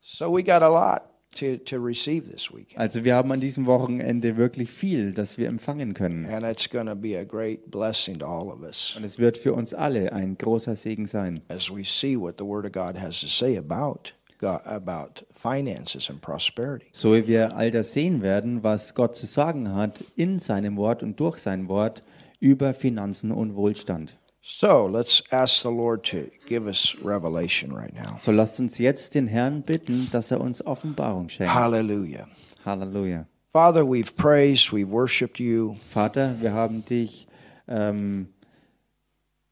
So we got a lot to, to receive this weekend. Also wir haben an diesem Wochenende wirklich viel, das wir empfangen können. And it's going to be a great blessing to all of us Und es wird für uns alle ein großer Segen sein, as we see what the Word of God has to say about about finances and prosperity. so wie wir all das sehen werden, was Gott zu sagen hat in seinem Wort und durch sein Wort über Finanzen und Wohlstand. So let's ask the Lord to give us revelation right now. So lasst uns jetzt den Herrn bitten, dass er uns Offenbarung schenkt. Hallelujah. Halleluja. Father, we've praised, we've worshiped you. Vater, wir haben dich ähm,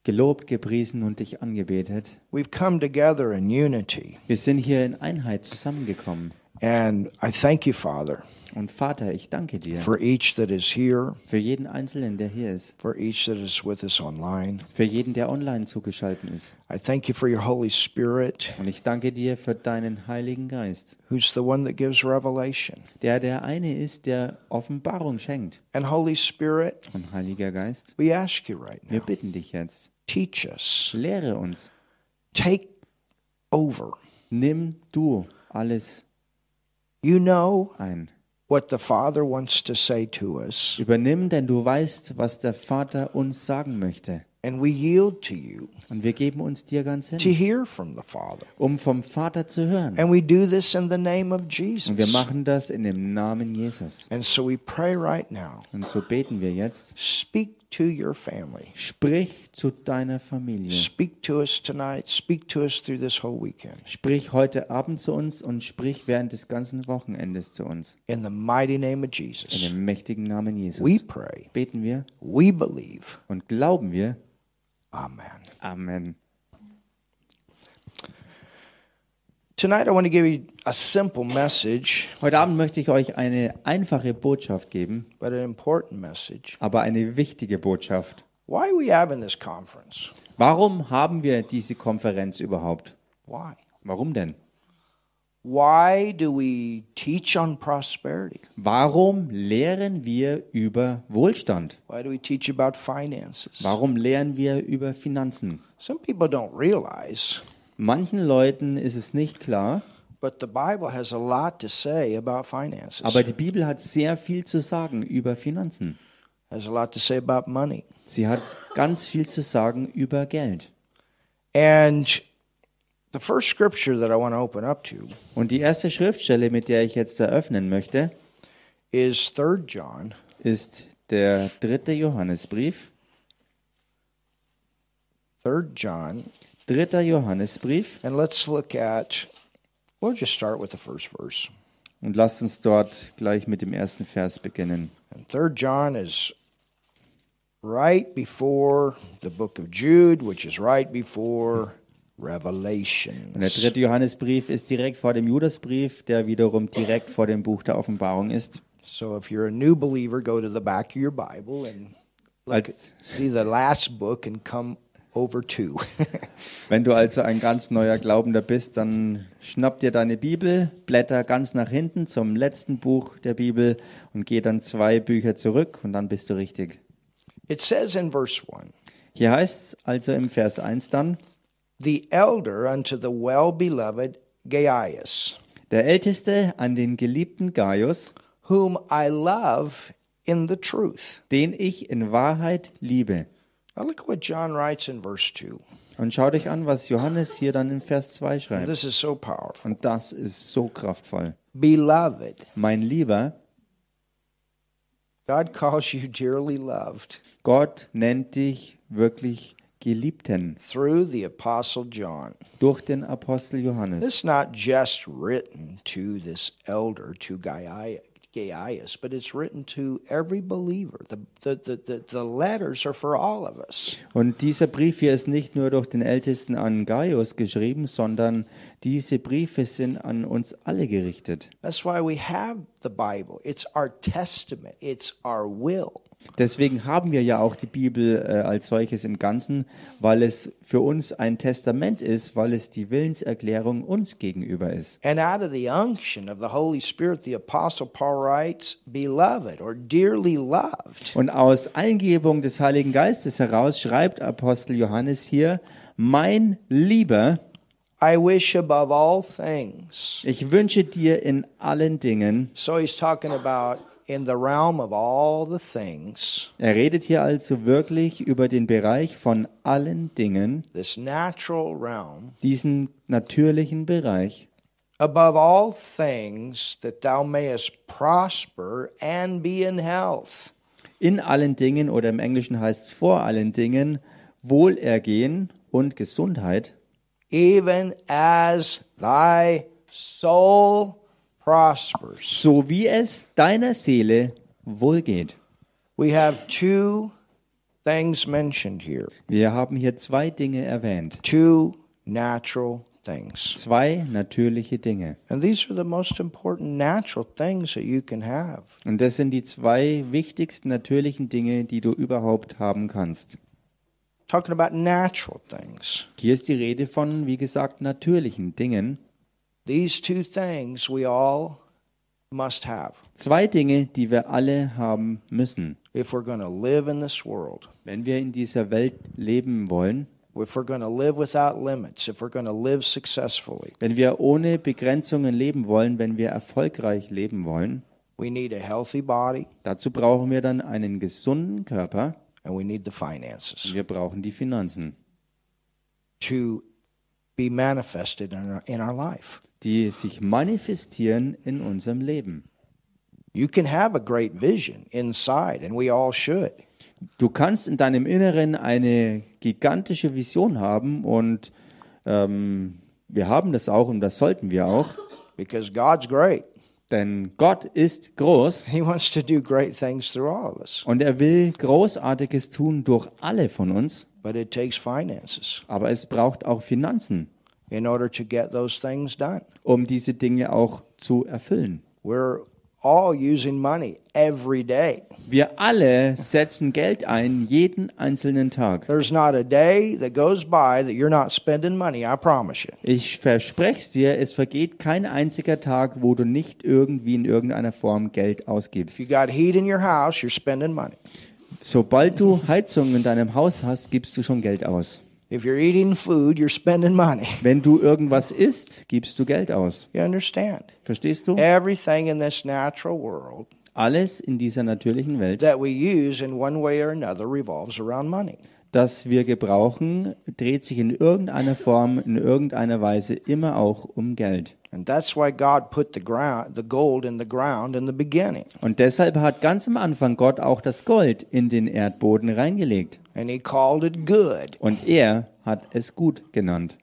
gelobt, gepriesen und dich angebetet. We've come together in unity. Wir sind hier in Einheit zusammengekommen. And I thank you, Father, Und Vater, ich danke dir for each that is here, für jeden Einzelnen, der hier ist, for each that is with us online. für jeden, der online zugeschaltet ist. I thank you for your Holy Spirit, Und ich danke dir für deinen Heiligen Geist, who's the one that gives revelation. der der eine ist, der Offenbarung schenkt. And Holy Spirit, Und Heiliger Geist, we ask you right wir now, bitten dich jetzt, teach us, lehre uns, take over. nimm du alles You know ein. what the Father wants to say to us, Übernimm, denn du weißt, was der Vater uns sagen möchte. and we yield to you Und wir geben uns dir ganz to hin, hear from the Father. um vom Vater zu hören. And we do this in the name of Und wir Jesus. machen das in dem Namen Jesus. And so we pray right now Und so beten wir jetzt. speak to your family. Sprich zu deiner Familie. Speak to us tonight. Speak to us through this whole weekend. Sprich heute Abend zu uns und sprich während des ganzen Wochenendes zu uns. In the mighty name of In Jesus, dem mächtigen Namen we Jesus. pray, Beten wir we believe. und glauben wir. Amen. Amen. Tonight, I want to give you a simple message, Heute Abend möchte ich euch eine einfache Botschaft geben, but an important message. aber eine wichtige Botschaft. Why are we having this conference? Warum haben wir diese Konferenz überhaupt? Why? Warum denn? Why do we teach on prosperity? Warum lehren wir über Wohlstand? Why do we teach about finances? Warum lehren wir über Finanzen? Some people don't realize, Manchen Leuten ist es nicht klar, but the Bible has a lot to say about finances. aber die Bibel hat sehr viel zu sagen über Finanzen. has a lot to say about money. Sie hat ganz viel zu sagen über Geld. And the first scripture that I want to open up to Und die erste Schriftstelle, mit der ich jetzt eröffnen möchte, is 3 John ist der dritte Johannesbrief. 3 John. Dritter Johannesbrief. And let's look at we'll just start with the first verse. Und lasst uns dort gleich mit dem ersten Vers beginnen. And 3 John is right before the book of Jude, which is right before Revelation. Und der dritte Johannesbrief ist direkt vor dem Judasbrief, der wiederum direkt vor dem Buch der Offenbarung ist. So if you're a new believer, go to the back of your Bible and look, Als- see the last book and come over to. Wenn du also ein ganz neuer Glaubender bist, dann schnapp dir deine Bibel, blätter ganz nach hinten zum letzten Buch der Bibel und geh dann zwei Bücher zurück und dann bist du richtig. it says in verse 1 Hier heißt es also im Vers 1 dann, The elder unto the well beloved Gaius, der Älteste an den geliebten Gaius, whom I love in the truth. den ich in Wahrheit liebe. Now look at what John writes in verse 2. Und schaut euch an, was Johannes hier dann in Vers 2 schreibt. This is so powerful. Und das ist so kraftvoll. Beloved, Mein Lieber, God calls you dearly loved Gott nennt dich wirklich Geliebten through the Apostle John. durch den Apostel Johannes. It's not just written to this elder, to Gai- Gaius, but it's written to every believer. The, the, the, the, letters are for all of us. Und dieser Brief hier ist nicht nur durch den Ältesten an Gaius geschrieben, sondern diese Briefe sind an uns alle gerichtet. That's why we have the Bible. It's our testament, it's our will. Deswegen haben wir ja auch die Bibel äh, als solches im Ganzen, weil es für uns ein Testament ist, weil es die Willenserklärung uns gegenüber ist. And out of the unction of the Holy Spirit, the Apostle Paul writes, Beloved or dearly loved. Und aus Eingebung des Heiligen Geistes heraus schreibt Apostel Johannes hier, mein Lieber I wish above all things. Ich wünsche dir in allen Dingen. So he's talking about in the realm of all the things, Er redet hier also wirklich über den Bereich von allen Dingen, this natural realm, diesen natürlichen Bereich. above all things, that thou mayest prosper and be in health, In allen Dingen oder im Englischen heißt es vor allen Dingen Wohlergehen und Gesundheit, even as thy soul prospers. so wie es deiner Seele wohlgeht. We have two things mentioned here, Wir haben hier zwei Dinge erwähnt, two natural things. zwei natürliche Dinge. And these are the most important natural things that you can have. Und das sind die zwei wichtigsten natürlichen Dinge, die du überhaupt haben kannst. Talking about natural things. Hier ist die Rede von, wie gesagt, natürlichen Dingen. These two things we all must have Zwei Dinge, die wir alle haben müssen, if we're going to live in this world. wenn wir in dieser Welt leben wollen, If we're going to live without limits, if we're going to live successfully, wenn wir ohne Begrenzungen leben wollen, wenn wir erfolgreich leben wollen. we need a healthy body Dazu brauchen wir dann einen gesunden Körper and we need the und finances wir brauchen die Finanzen, to be manifested in our, in our life. Die sich manifestieren in unserem Leben. You can have a great vision inside, and we all should. Du kannst in deinem Inneren eine gigantische Vision haben und ähm, wir haben das auch und das sollten wir auch, Because God's great. denn Gott ist groß He wants to do great things through all of us. und er will Großartiges tun durch alle von uns, But it takes finances aber es braucht auch Finanzen, in order to get those things done. um diese Dinge auch zu erfüllen. We're all using money every day. Wir alle setzen Geld ein, jeden einzelnen Tag. There's not a day that goes by that you're not spending money, I promise you. Ich verspreche es dir, es vergeht kein einziger Tag, wo du nicht irgendwie in irgendeiner Form Geld If ausgibst. you got heat in your house, you're spending money. Sobald du Heizung in deinem Haus hast, gibst du schon Geld aus. If you're eating food, you're spending money. Wenn du irgendwas isst, gibst du Geld aus. You understand? Verstehst du? Everything in this natural world Alles in dieser natürlichen Welt, that we use in one way or another revolves around money. das wir gebrauchen, dreht sich in irgendeiner Form, in irgendeiner Weise immer auch um Geld. And that's why God put the ground, the gold in the ground in the beginning. Und deshalb hat ganz am Anfang Gott auch das Gold in den Erdboden reingelegt. And he called it good. Und er hat es gut genannt.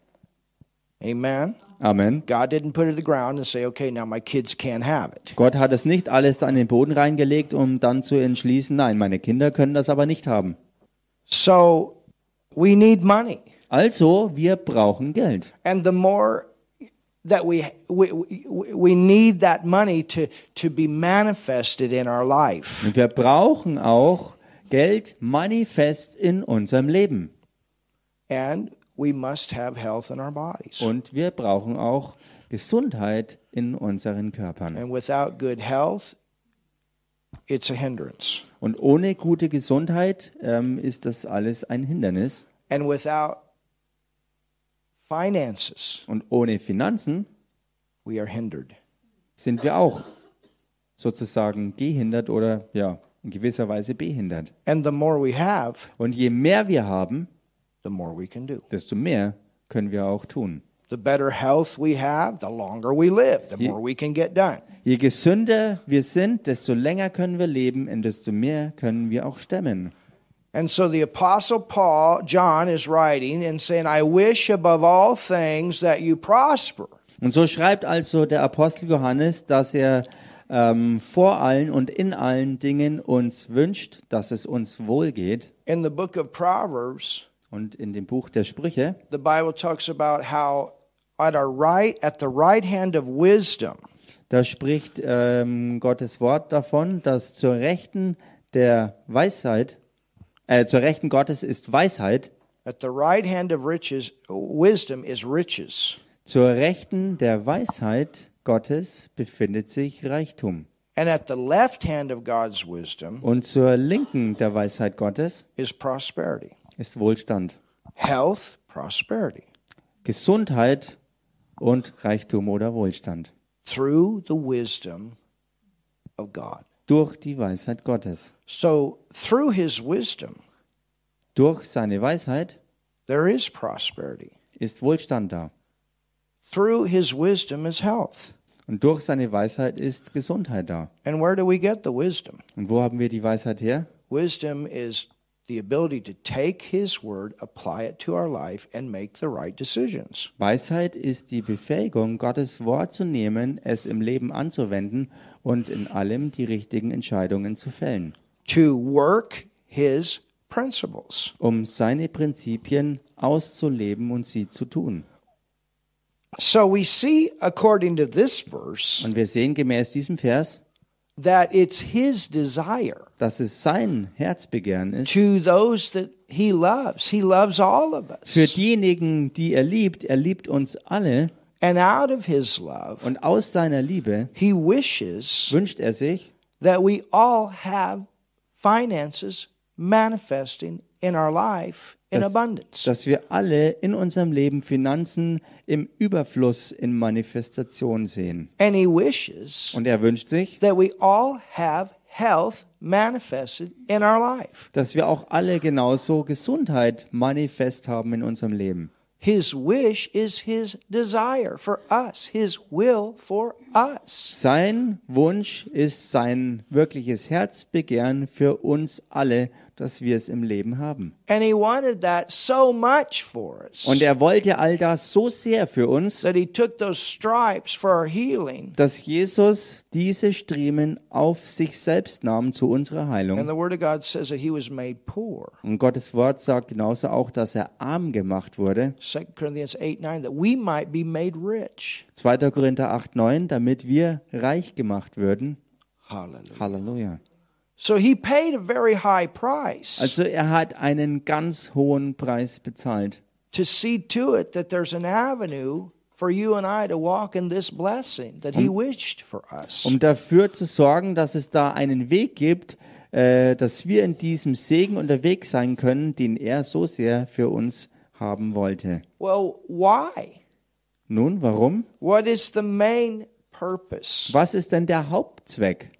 Amen. Amen. God didn't put it in the ground and say, okay, now my kids can't have it. Gott hat es nicht alles an den Boden reingelegt, um dann zu entschließen, nein, meine Kinder können das aber nicht haben. So we need money. Also, wir brauchen Geld. And the more that we, we, we, need that money to, to be manifested in our life. Und wir brauchen auch Geld manifest in unserem Leben. And we must have health in our bodies. Und wir brauchen auch Gesundheit in unseren Körpern. And without good health, it's a hindrance. Und ohne gute Gesundheit ähm, ist das alles ein Hindernis. And without finances, Und ohne Finanzen we are hindered. sind wir auch sozusagen gehindert oder ja, in gewisser Weise behindert. And the more we have, Und je mehr wir haben, the more we can do. desto mehr können wir auch tun. The better health we have, the longer we live, the more we can get done. Je gesünder wir sind, desto länger können wir leben und desto mehr können wir auch stemmen. And so the apostle Paul, John is writing and saying, I wish above all things that you prosper. Und so schreibt also der Apostel Johannes, dass er ähm, vor allen und in allen Dingen uns wünscht, dass es uns wohlgeht. In the book of Proverbs, Und in dem Buch der Sprüche, the Bible talks about how at our right at the right hand of wisdom da spricht ähm, Gottes Wort davon, dass zur Rechten der Weisheit, äh, zur Rechten Gottes ist Weisheit, at the right hand of riches wisdom is riches zur Rechten der Weisheit Gottes befindet sich Reichtum. and at the left hand of God's wisdom Und zur Linken der Weisheit Gottes is prosperity ist Wohlstand. health prosperity Gesundheit und Reichtum oder Wohlstand. through the wisdom of God. Durch die Weisheit Gottes. So, through his wisdom, Durch seine Weisheit there is prosperity. ist Wohlstand da. Through his wisdom is health. Und durch seine Weisheit ist Gesundheit da. And where do we get the wisdom? Und wo haben wir die Weisheit her? Wisdom is the ability to take his word, apply it to our life, and make the right decisions. Weisheit ist die Befähigung, Gottes Wort zu nehmen, es im Leben anzuwenden und in allem die richtigen Entscheidungen zu fällen, To work his principles. um seine Prinzipien auszuleben und sie zu tun. So we see, according to this verse, Und wir sehen gemäß diesem Vers, that it's his desire dass es sein Herzbegehren ist, to those that he loves. He loves all of für us. diejenigen, die er liebt, er liebt uns alle, And out of his love, und aus seiner Liebe he wishes wünscht er sich, that we all have finances manifesting in our life in dass, abundance. dass wir alle in unserem Leben Finanzen im Überfluss in Manifestation sehen. And he wishes Und er wünscht sich, that we all have health manifested in our life. dass wir auch alle genauso Gesundheit manifest haben in unserem Leben. His wish is his desire for us, his will for us. Sein Wunsch ist sein wirkliches Herzbegehren für uns alle, dass wir es im Leben haben. And he wanted that so much for us Und er wollte all das so sehr für uns, that he took those stripes for our healing. dass Jesus diese Striemen auf sich selbst nahm zu unserer And Heilung. the word of God says that he was made poor. Und Gottes Wort sagt genauso auch, dass er arm gemacht wurde. 2 Corinthians 8 9, that we might be made rich. 2. Korinther 8, 9, damit wir reich gemacht würden. Hallelujah. Halleluja. So he paid a very high price Also er hat einen ganz hohen Preis bezahlt, to see to it that there's an avenue for you and I to walk in this blessing that he wished for us. um dafür zu sorgen, dass es da einen Weg gibt, äh, dass wir in diesem Segen unterwegs sein können, den er so sehr für uns haben wollte. Well, why? Nun, warum? What is the main purpose? Was ist denn der Hauptzweck?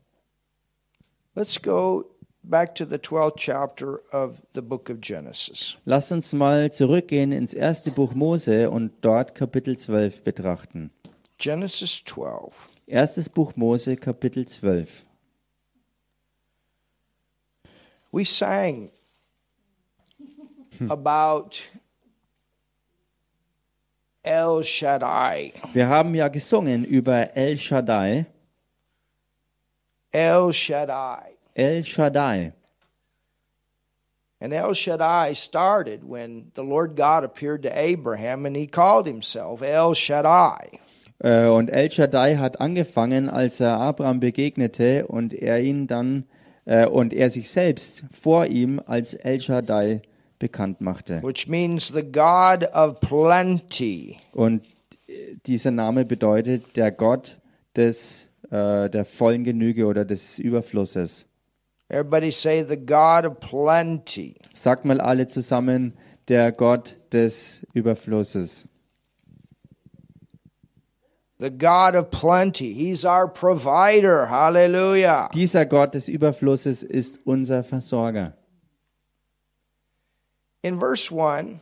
Let's go back to the 12th chapter of the book of Genesis. Lasst uns mal zurückgehen ins erste Buch Mose und dort Kapitel 12 betrachten. Genesis 12. Erstes Buch Mose, Kapitel 12. We sang about El Shaddai. Wir haben ja gesungen über El Shaddai. El Shaddai. El Shaddai. And El Shaddai started when the Lord God appeared to Abraham and he called himself El Shaddai. Äh, Und El Shaddai hat angefangen, als er Abraham begegnete und er ihn dann äh, und er sich selbst vor ihm als El Shaddai bekannt machte. which means the God of plenty. Und äh, dieser Name bedeutet der Gott des äh, der vollen Genüge oder des Überflusses. Everybody say the God of plenty. Sagt mal alle zusammen, der Gott des Überflusses. The God of plenty. He's our provider. Hallelujah. Dieser Gott des Überflusses ist unser Versorger. In verse 1,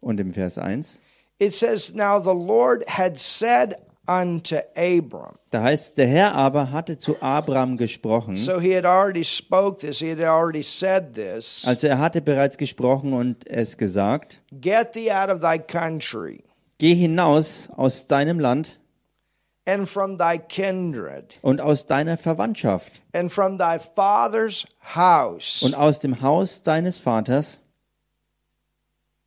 Und im Vers 1, it says, Now the Lord had said unto Abram. da heißt, der Herr aber hatte zu Abraham gesprochen. So he had already spoke this, he had already said this. Also er hatte bereits gesprochen und es gesagt, Get thee out of thy country geh hinaus aus deinem Land and from thy kindred und aus deiner Verwandtschaft and from thy father's house und aus dem Haus deines Vaters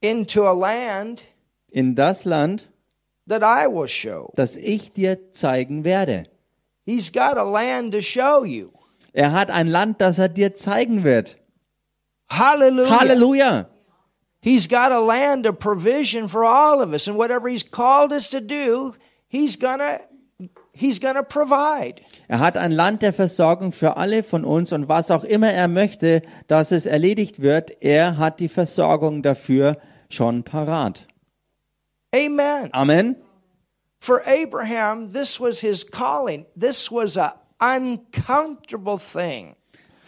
into a land in das Land, that I will show. das ich dir zeigen werde. He's got a land to show you. Er hat ein Land, das er dir zeigen wird. Hallelujah. Halleluja! He's got a land of provision for all of us and whatever he's called us to do, he's to he's to provide. Er hat ein Land der Versorgung für alle von uns und was auch immer er möchte, dass es erledigt wird, er hat die Versorgung dafür schon parat. Amen. Amen. For Abraham, this was his calling. This was an uncomfortable thing.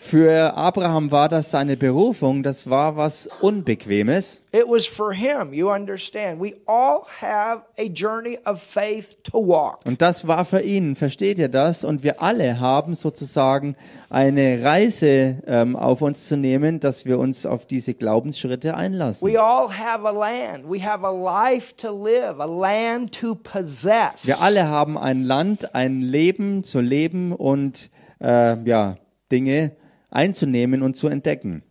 Für Abraham war das seine Berufung, das war was Unbequemes. It was for him, you understand. We all have a journey of faith to walk. Und das war für ihn, versteht ihr das? Und wir alle haben sozusagen eine Reise ähm, auf uns zu nehmen, dass wir uns auf diese Glaubensschritte einlassen. We all have a land. We have a life to live, a land to possess. Wir alle haben ein Land, ein Leben zu leben und äh, ja, Dinge einzunehmen und zu entdecken.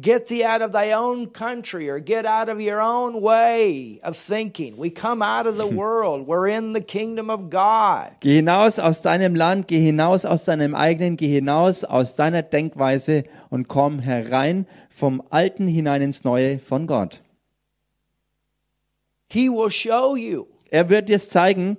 Get thee out of thy own country or get out of your own way of thinking. We come out of the world. We're in the kingdom of God. Geh hinaus aus deinem Land, geh hinaus aus deinem eigenen, geh hinaus aus deiner Denkweise und komm herein vom Alten hinein ins Neue von Gott. He will show you. Er wird dir es zeigen,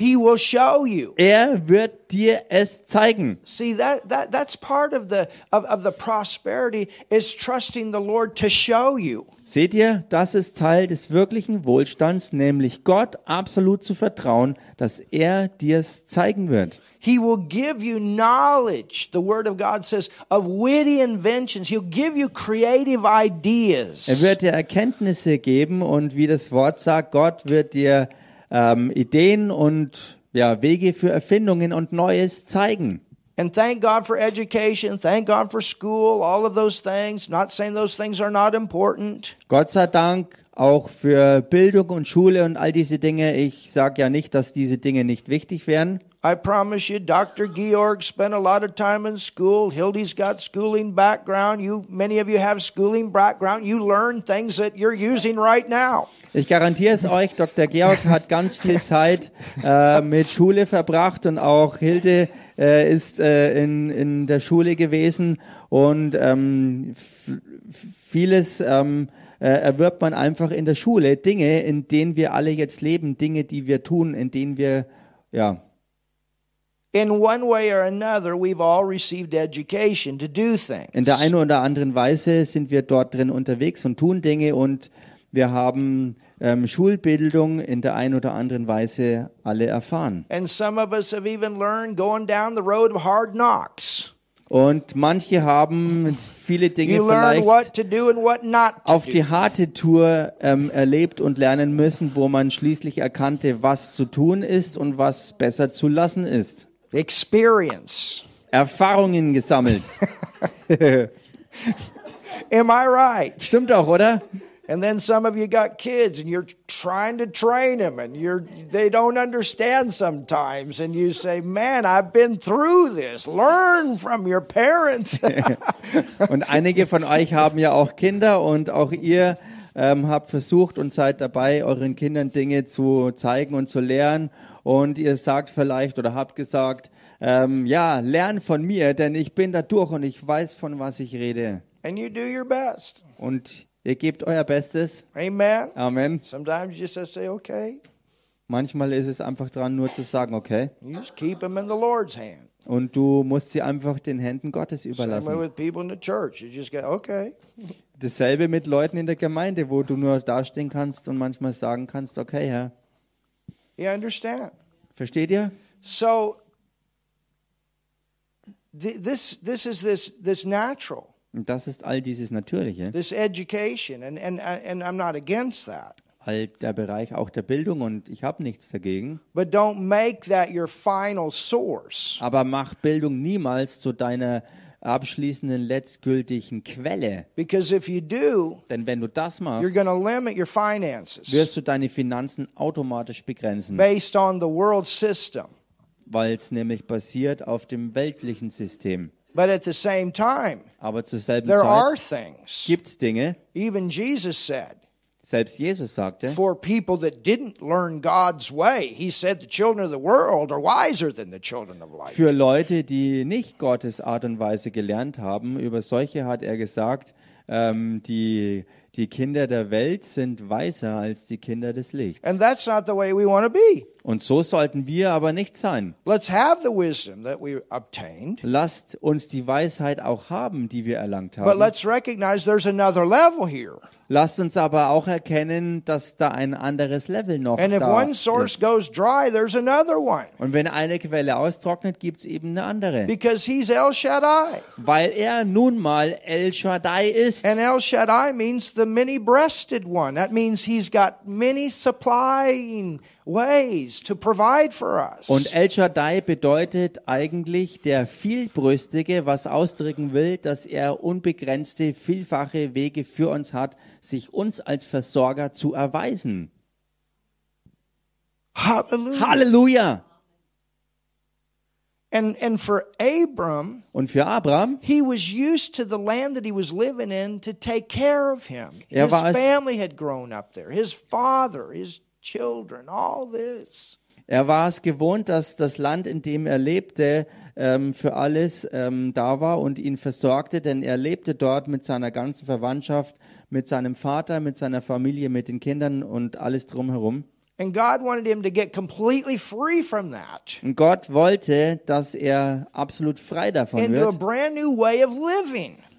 He will show you. er wird dir es zeigen. See that, that that's part of the of, of the prosperity is trusting the Lord to show you. Seht ihr, das ist Teil des wirklichen Wohlstands, nämlich Gott absolut zu vertrauen, dass er dir es zeigen wird. He will give you knowledge, the word of God says, of witty inventions. He'll give you creative Er ideas. wird dir Erkenntnisse geben und wie das Wort sagt, Gott wird dir ähm, Ideen und ja, Wege für Erfindungen und Neues zeigen. And thank God for education, thank God for school, all of those things. Not saying those things are not important. Gott sei Dank auch für Bildung und Schule und all diese Dinge. Ich sage ja nicht, dass diese Dinge nicht wichtig wären. I promise you, Dr. Georg spent a lot of time in school. Hildy's got schooling background. You, many of you have schooling background. You learn things that you're using right now. Ich garantiere es euch, Dr. Georg hat ganz viel Zeit äh, mit Schule verbracht und auch Hilde äh, ist äh, in, in der Schule gewesen und ähm, vieles ähm, äh, erwirbt man einfach in der Schule. Dinge, in denen wir alle jetzt leben, Dinge, die wir tun, in denen wir, ja, In one way or another, we've all received education to do things. in der einen oder anderen Weise sind wir dort drin unterwegs und tun Dinge und wir haben ähm, Schulbildung in der einen oder anderen Weise alle erfahren. And some of us have even learned going down the road of hard knocks. Und manche haben viele Dinge vielleicht auf do. die harte Tour ähm, erlebt und lernen müssen, wo man schließlich erkannte, was zu tun ist und was besser zu lassen ist. Experience. Erfahrungen gesammelt. Am I right? Stimmt auch, oder? And then some of you got kids and you're trying to train them and you're they don't understand sometimes and you say, "Man, I've been through this. Learn from your parents." Und einige von euch haben ja auch Kinder und auch ihr ähm, habt versucht und seid dabei, euren Kindern Dinge zu zeigen und zu lehren. Und ihr sagt vielleicht oder habt gesagt, ähm, ja, lern von mir, denn ich bin da durch und ich weiß, von was ich rede. and you do your best. Und ihr gebt euer Bestes. Amen. Amen. Sometimes you just have to say, "Okay." Manchmal ist es einfach dran, nur zu sagen, okay. You just keep them in the Lord's hand. Und du musst sie einfach den Händen Gottes Same überlassen. with people in the church. You just go, "Okay." Dasselbe mit Leuten in der Gemeinde, wo du nur dastehen kannst und manchmal sagen kannst, okay, Herr. You understand? Versteht ihr? So th- this this is this this natural. Und das ist all dieses Natürliche, this education and, and and I'm not against that. all der Bereich auch der Bildung und ich habe nichts dagegen. But don't make that your final source. Aber mach Bildung niemals zu deiner abschließenden, letztgültigen Quelle. Because if you do, Denn wenn du das you're machst, going to limit your finances wirst du deine Finanzen automatisch begrenzen, based on the world system. weil es nämlich basiert auf dem weltlichen System. But at the same time, Aber zur selben there are Zeit things. gibt es Dinge, Even Jesus said, selbst Jesus sagte, for people that didn't learn God's way, he said the children of the world are wiser than the children of light. Für Leute, die nicht Gottes Art und Weise gelernt haben, über solche hat er gesagt, ähm, die, die Kinder der Welt sind weiser als die Kinder des Lichts. And that's not the way we want to be. Und so sollten wir aber nicht sein. Let's have the wisdom that we obtained, Lasst uns die Weisheit auch haben, die wir erlangt but haben. let's recognize there's another level here. Lasst uns aber auch erkennen, dass da ein anderes Level noch And if da one source ist. goes dry, there's another one. Und wenn eine Quelle austrocknet, gibt es eben eine andere. Because he's El Shaddai. Weil er nun mal El Shaddai ist. And El Shaddai means the many breasted one. That means he's got many supplying ways to provide for us. Und El Shaddai bedeutet eigentlich der Vielbrüstige, was ausdrücken will, dass er unbegrenzte, vielfache Wege für uns hat, sich uns als Versorger zu erweisen. Hallelujah. Halleluja! And, and for Abram, Und für Abraham, he was used to the land that he was living in to take care of him. Er His es- family had grown up there, his father, his children, all this. er war es gewohnt, dass das Land, in dem er lebte, ähm, für alles ähm, da war und ihn versorgte, denn er lebte dort mit seiner ganzen Verwandtschaft, mit seinem Vater, mit seiner Familie, mit den Kindern und alles drumherum. And God wanted him to get completely free from that Und Gott wollte, dass er absolut frei davon into a wird,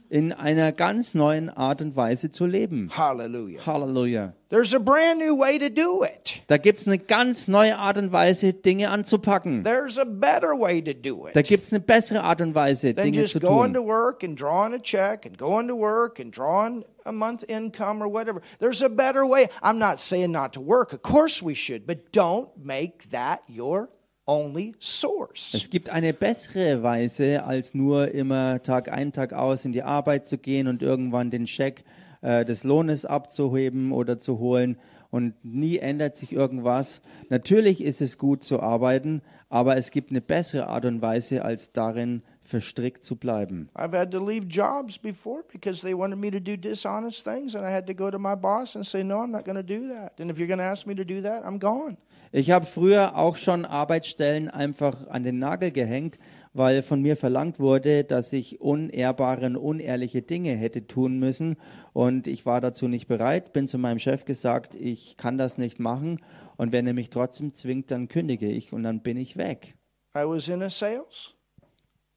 in einer ganz neuen Art und Weise zu leben. Hallelujah. Halleluja. There's a brand new way to do it. Da gibt es eine ganz neue Art und Weise, Dinge anzupacken. There's a better way to do Da it gibt es eine bessere Art und Weise, than Dinge just zu going to tun. work and drawing a check and going to work and drawing a month income or whatever. There's a better way. I'm not saying not to work. Of course we should, but don't make that your only source. Es gibt eine bessere Weise, als nur immer Tag ein, Tag aus in die Arbeit zu gehen und irgendwann den Scheck äh, des Lohnes abzuheben oder zu holen. Und nie ändert sich irgendwas. Natürlich ist es gut zu arbeiten, aber es gibt eine bessere Art und Weise, als darin verstrickt zu bleiben. I've had to leave jobs before because they wanted me to do dishonest things, and I had to go to my boss and say, No, I'm not going to do that. And if you're going to ask me to do that, I'm gone. Ich habe früher auch schon Arbeitsstellen einfach an den Nagel gehängt, weil von mir verlangt wurde, dass ich unehrbare und unehrliche Dinge hätte tun müssen. Und ich war dazu nicht bereit, bin zu meinem Chef gesagt, ich kann das nicht machen. Und wenn er mich trotzdem zwingt, dann kündige ich und dann bin ich weg. I was in a sales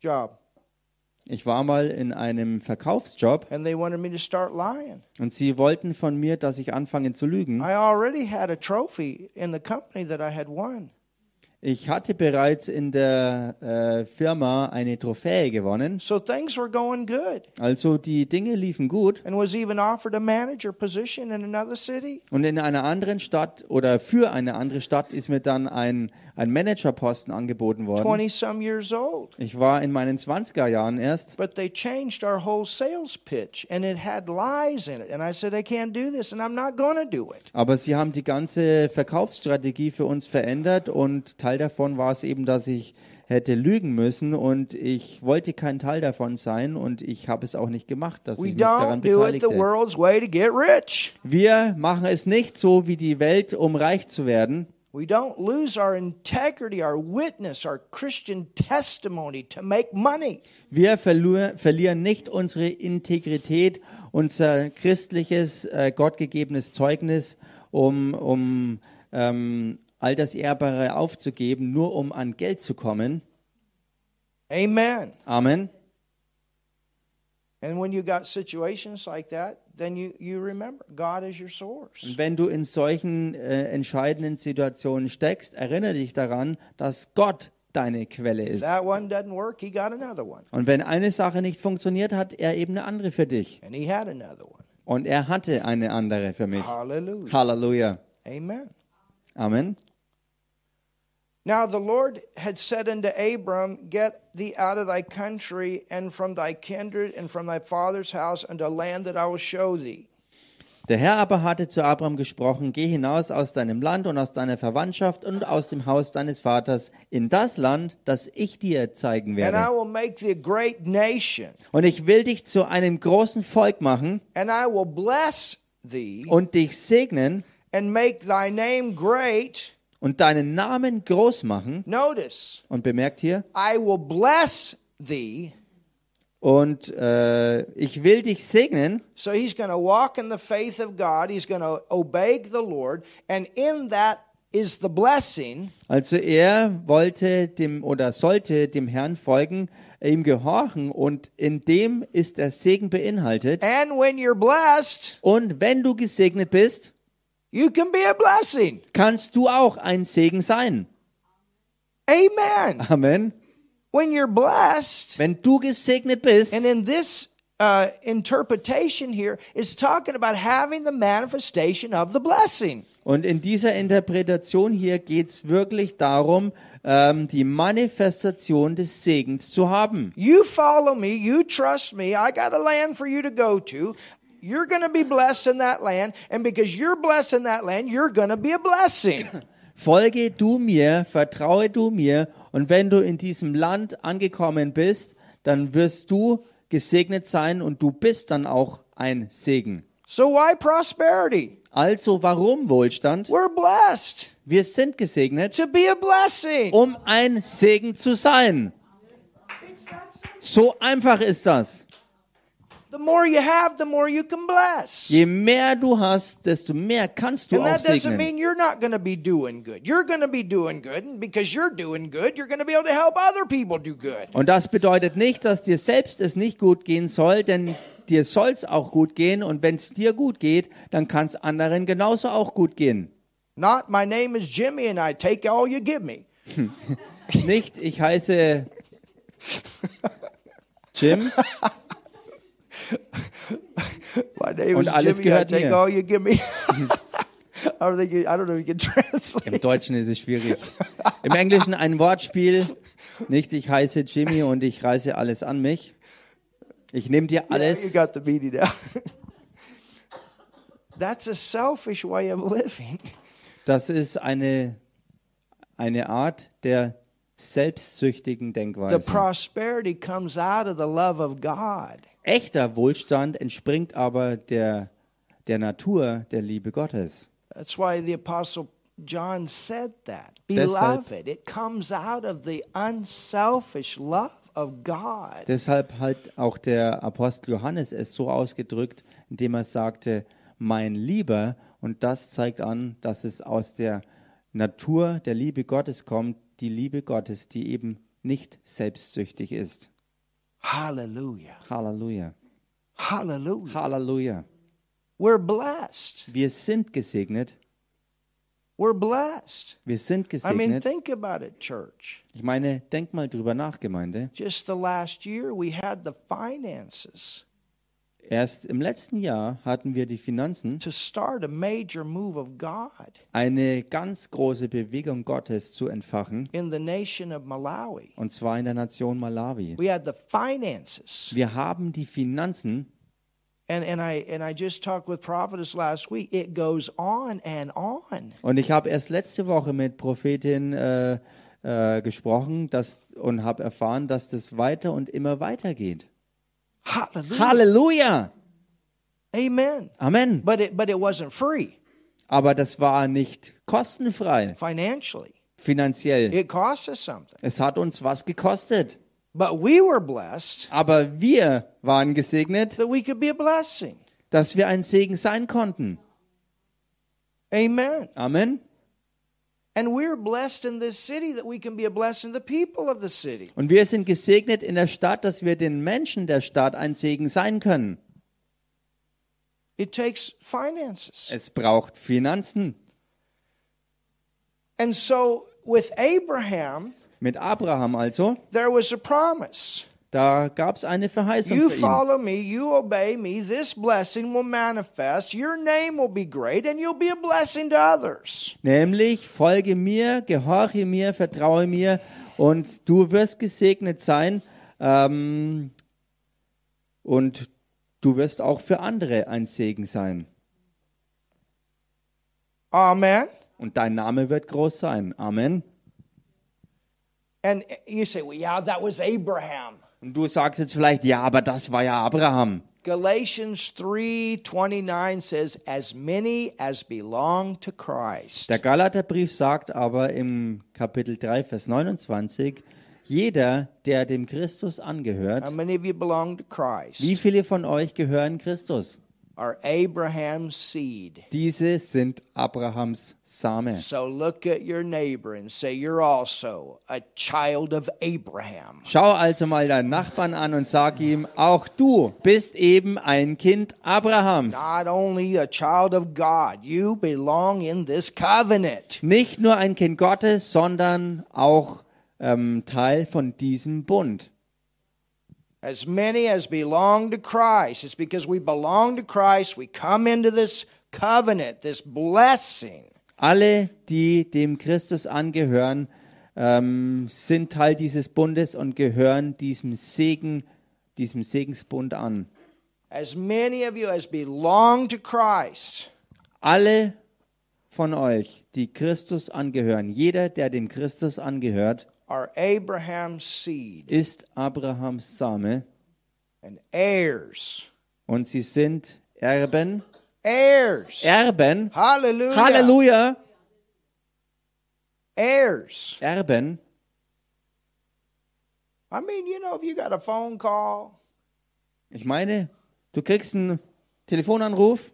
job, Ich war mal in einem Verkaufsjob and they wanted me to start lying. und sie wollten von mir, dass ich anfange zu lügen. I already had a trophy in the company that I had won. Ich hatte bereits in der äh, Firma eine Trophäe gewonnen. So things were going good, Also die Dinge liefen gut. and was even offered a manager position in another city. Und in einer anderen Stadt oder für eine andere Stadt ist mir dann ein, ein Managerposten angeboten worden. 20 some years old. Ich war in meinen 20er Jahren erst. But they changed our whole sales pitch, and it had lies in it. And I said, I can't do this, and I'm not going to do it. Aber sie haben die ganze Verkaufsstrategie für uns verändert und Teil davon war es eben, dass ich hätte lügen müssen und ich wollte kein Teil davon sein und ich habe es auch nicht gemacht, dass We ich mich daran beteiligte. Wir machen es nicht so wie die Welt, um reich zu werden. We don't lose our integrity, our witness, our Christian testimony to make money. Wir verlieren nicht unsere Integrität, unser christliches, äh, gottgegebenes Zeugnis, um, um ähm, all das Ehrbare aufzugeben, nur um an Geld zu kommen. Amen. Amen. And when you got situations like that, then you, you remember God is your source. Und wenn du in solchen äh, entscheidenden Situationen steckst, erinnere dich daran, dass Gott deine Quelle ist. that one doesn't work, he got another one. Und wenn eine Sache nicht funktioniert, hat er eben eine andere für dich. And he had another one. Und er hatte eine andere für mich. Hallelujah. Halleluja. Amen. Amen. Now the Lord had said unto Abram, Get thee out of thy country and from thy kindred and from thy father's house unto a land that I will show thee. Der Herr aber hatte zu Abraham gesprochen, geh hinaus aus deinem Land und aus deiner Verwandtschaft und aus dem Haus deines Vaters in das Land, das ich dir zeigen And I werde. will make thee a great nation, Und ich will dich zu einem großen Volk machen and I will bless thee und dich segnen and make thy name great. Und deinen Namen groß machen. Notice, Und bemerkt hier, I will bless thee. und äh, ich will dich segnen. So he's going to walk in the faith of God. He's going to obey the Lord. And in that is the blessing, Also er wollte dem oder sollte dem Herrn folgen, ihm gehorchen und in dem ist der Segen beinhaltet. and when you're blessed, Und wenn du gesegnet bist, you can be a blessing. kannst du auch ein Segen sein. Amen. Amen. When you're blessed, Wenn du gesegnet bist, and in this uh, interpretation here is talking about having the manifestation of the blessing. und in dieser Interpretation hier geht es wirklich darum, ähm, die Manifestation des Segens zu haben. You follow me, you trust me. I got a land for you to go to. You're going to be blessed in that land, and because you're blessed in that land, you're going to be a blessing. Folge du mir, vertraue du mir, und wenn du in diesem Land angekommen bist, dann wirst du gesegnet sein und du bist dann auch ein Segen. So why prosperity? Also warum Wohlstand? We're blessed Wir sind gesegnet, to be a blessing. um ein Segen zu sein. So einfach ist das. The more you have, the more you can bless. Je mehr du hast, desto mehr kannst du And that doesn't segnen. mean you're not going to be doing good. You're going to be doing good, and because you're doing good, you're going to be able to help other people do good. Und das bedeutet nicht, dass dir selbst es nicht gut gehen soll, denn dir soll es auch gut gehen. Und wenn es dir gut geht, dann kann es anderen genauso auch gut gehen. Not my name is Jimmy and I take all you give me. Nicht, ich heiße Jim Und is alles Jimmy. I gehört take mir. all you give me. I don't think you, I don't know if you can translate. Im Deutschen ist es schwierig. Im Englischen ein Wortspiel. Nicht, ich heiße Jimmy und ich reiße alles an mich. Ich nehme dir Yeah, you alles. got the meaning now. That's a selfish way of living. Das ist eine, eine Art der selbstsüchtigen The Denkweise. prosperity comes out of the love of God. Echter Wohlstand entspringt aber der, der Natur der Liebe Gottes. That's why the apostle John said that. Beloved, it comes out of the unselfish love of God. Deshalb hat auch der Apostel Johannes es so ausgedrückt, indem er sagte, mein Lieber, und das zeigt an, dass es aus der Natur der Liebe Gottes kommt, die Liebe Gottes, die eben nicht selbstsüchtig ist. Hallelujah. Halleluja. Hallelujah. Halleluja. We're blessed. Wir sind gesegnet. We're blessed. Wir sind gesegnet. I mean, think about it, church. Ich meine, denk mal drüber nach, Gemeinde. Just the last year, we had the finances Erst im letzten Jahr hatten wir die Finanzen, to start a major move of God eine ganz große Bewegung Gottes zu entfachen, in the nation of Malawi. und zwar in der Nation Malawi. We had the finances. Wir haben die Finanzen And, and I and I just talked with prophetess last week. It goes on and on. und ich habe erst letzte Woche mit Prophetin äh, äh, gesprochen das, und habe erfahren, dass das weiter und immer weiter geht. Hallelujah. Halleluja! Amen. Amen. But it but it wasn't free Aber das war nicht kostenfrei, financially. finanziell. It cost us something. Es hat uns was gekostet. But we were blessed Aber wir waren gesegnet, that we could be a blessing. dass wir ein Segen sein konnten. Amen. Amen. Und wir sind gesegnet in der Stadt, dass wir den Menschen der Stadt ein Segen sein können. It takes finances. Es braucht Finanzen. And so with Abraham, Mit Abraham also, there was a promise. Da gab es eine Verheißung You für ihn. follow me, you obey me, this blessing will manifest. Your name will be great, and you'll be a blessing to others. Nämlich, folge mir, gehorche mir, vertraue mir und du wirst gesegnet sein ähm, und du wirst auch für andere ein Segen sein. Amen. Und dein Name wird groß sein. Amen. And you say, well, yeah, that was Abraham. Und du sagst jetzt vielleicht, ja, aber das war ja Abraham. Galatians 3:29 says as many as belong to Christ. Der Galaterbrief sagt aber im Kapitel 3, Vers 29, jeder, der dem Christus angehört, How many of you belong to Christ? wie viele von euch gehören Christus? Are Abraham's seed. Diese sind Abrahams Same. So look at your neighbor and say, You're also a child of Abraham. Schau also mal deinen Nachbarn an und sag ihm, auch du bist eben ein Kind Abrahams. Not only a child of God, you belong in this covenant. Nicht nur ein Kind Gottes, sondern auch ähm, Teil von diesem Bund. As many as belong to Christ, it's because we belong to Christ, we come into this covenant, this blessing. Alle, die dem Christus angehören, ähm, sind Teil dieses Bundes und gehören diesem Segen, diesem Segensbund an. As many of you as belong to Christ, Alle von euch, die Christus angehören, jeder, der dem Christus angehört, ist Abrahams Same and heirs. und sie sind Erben. Heirs. Erben. Hallelujah. Halleluja. Heirs. Erben. I mean, you know, if you got a phone call, Ich meine, du kriegst einen Telefonanruf,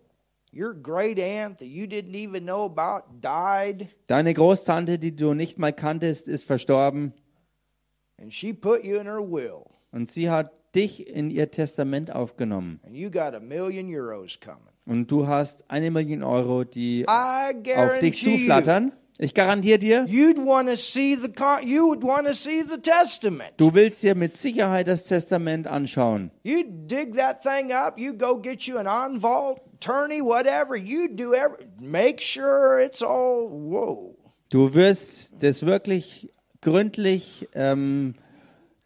your great aunt that you didn't even know about died, deine Großtante, die du nicht mal kanntest, ist verstorben and she put you in her will, und sie hat dich in ihr Testament aufgenommen. and you got a million euros coming. Und du hast eine Million Euro, die auf dich zuflattern. Ich garantiere dir, you'd want to see the con- you would want to see the testament. du willst dir mit Sicherheit das Testament anschauen. You dig that thing up. You go get you an vault attorney, whatever. You do every. Make sure it's all. Whoa. Du wirst das wirklich gründlich ähm,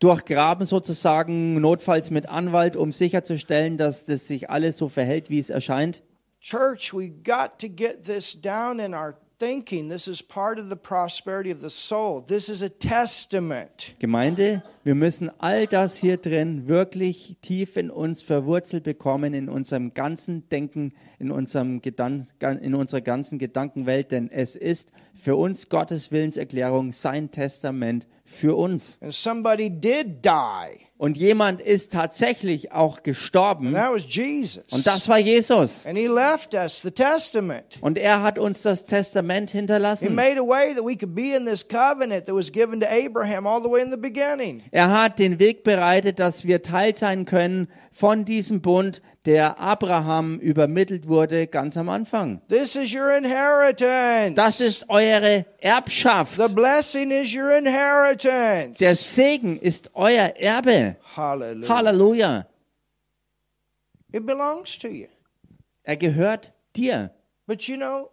durchgraben sozusagen, notfalls mit Anwalt, um sicherzustellen, dass das sich alles so verhält, wie es erscheint. Church, we got to get this down in our thinking. This is part of the prosperity of the soul. This is a testament. Gemeinde, wir müssen all das hier drin wirklich tief in uns verwurzelt bekommen, in unserem ganzen Denken, in, unserem Gedan in unserer ganzen Gedankenwelt, denn es ist für uns Gottes Willenserklärung, sein Testament für uns. And somebody did die, Und jemand ist tatsächlich auch and gestorben, that was Jesus. und das war Jesus. and he left us the testament. Und er hat uns das Testament hinterlassen. Er hat den Weg bereitet, dass wir Teil sein können von diesem Bund, der Abraham übermittelt wurde ganz am Anfang. This is your inheritance. Das ist eure Erbschaft. the blessing is your inheritance. Der Segen ist euer Erbe. Hallelujah. Halleluja. It belongs to you. Er gehört dir. But you know,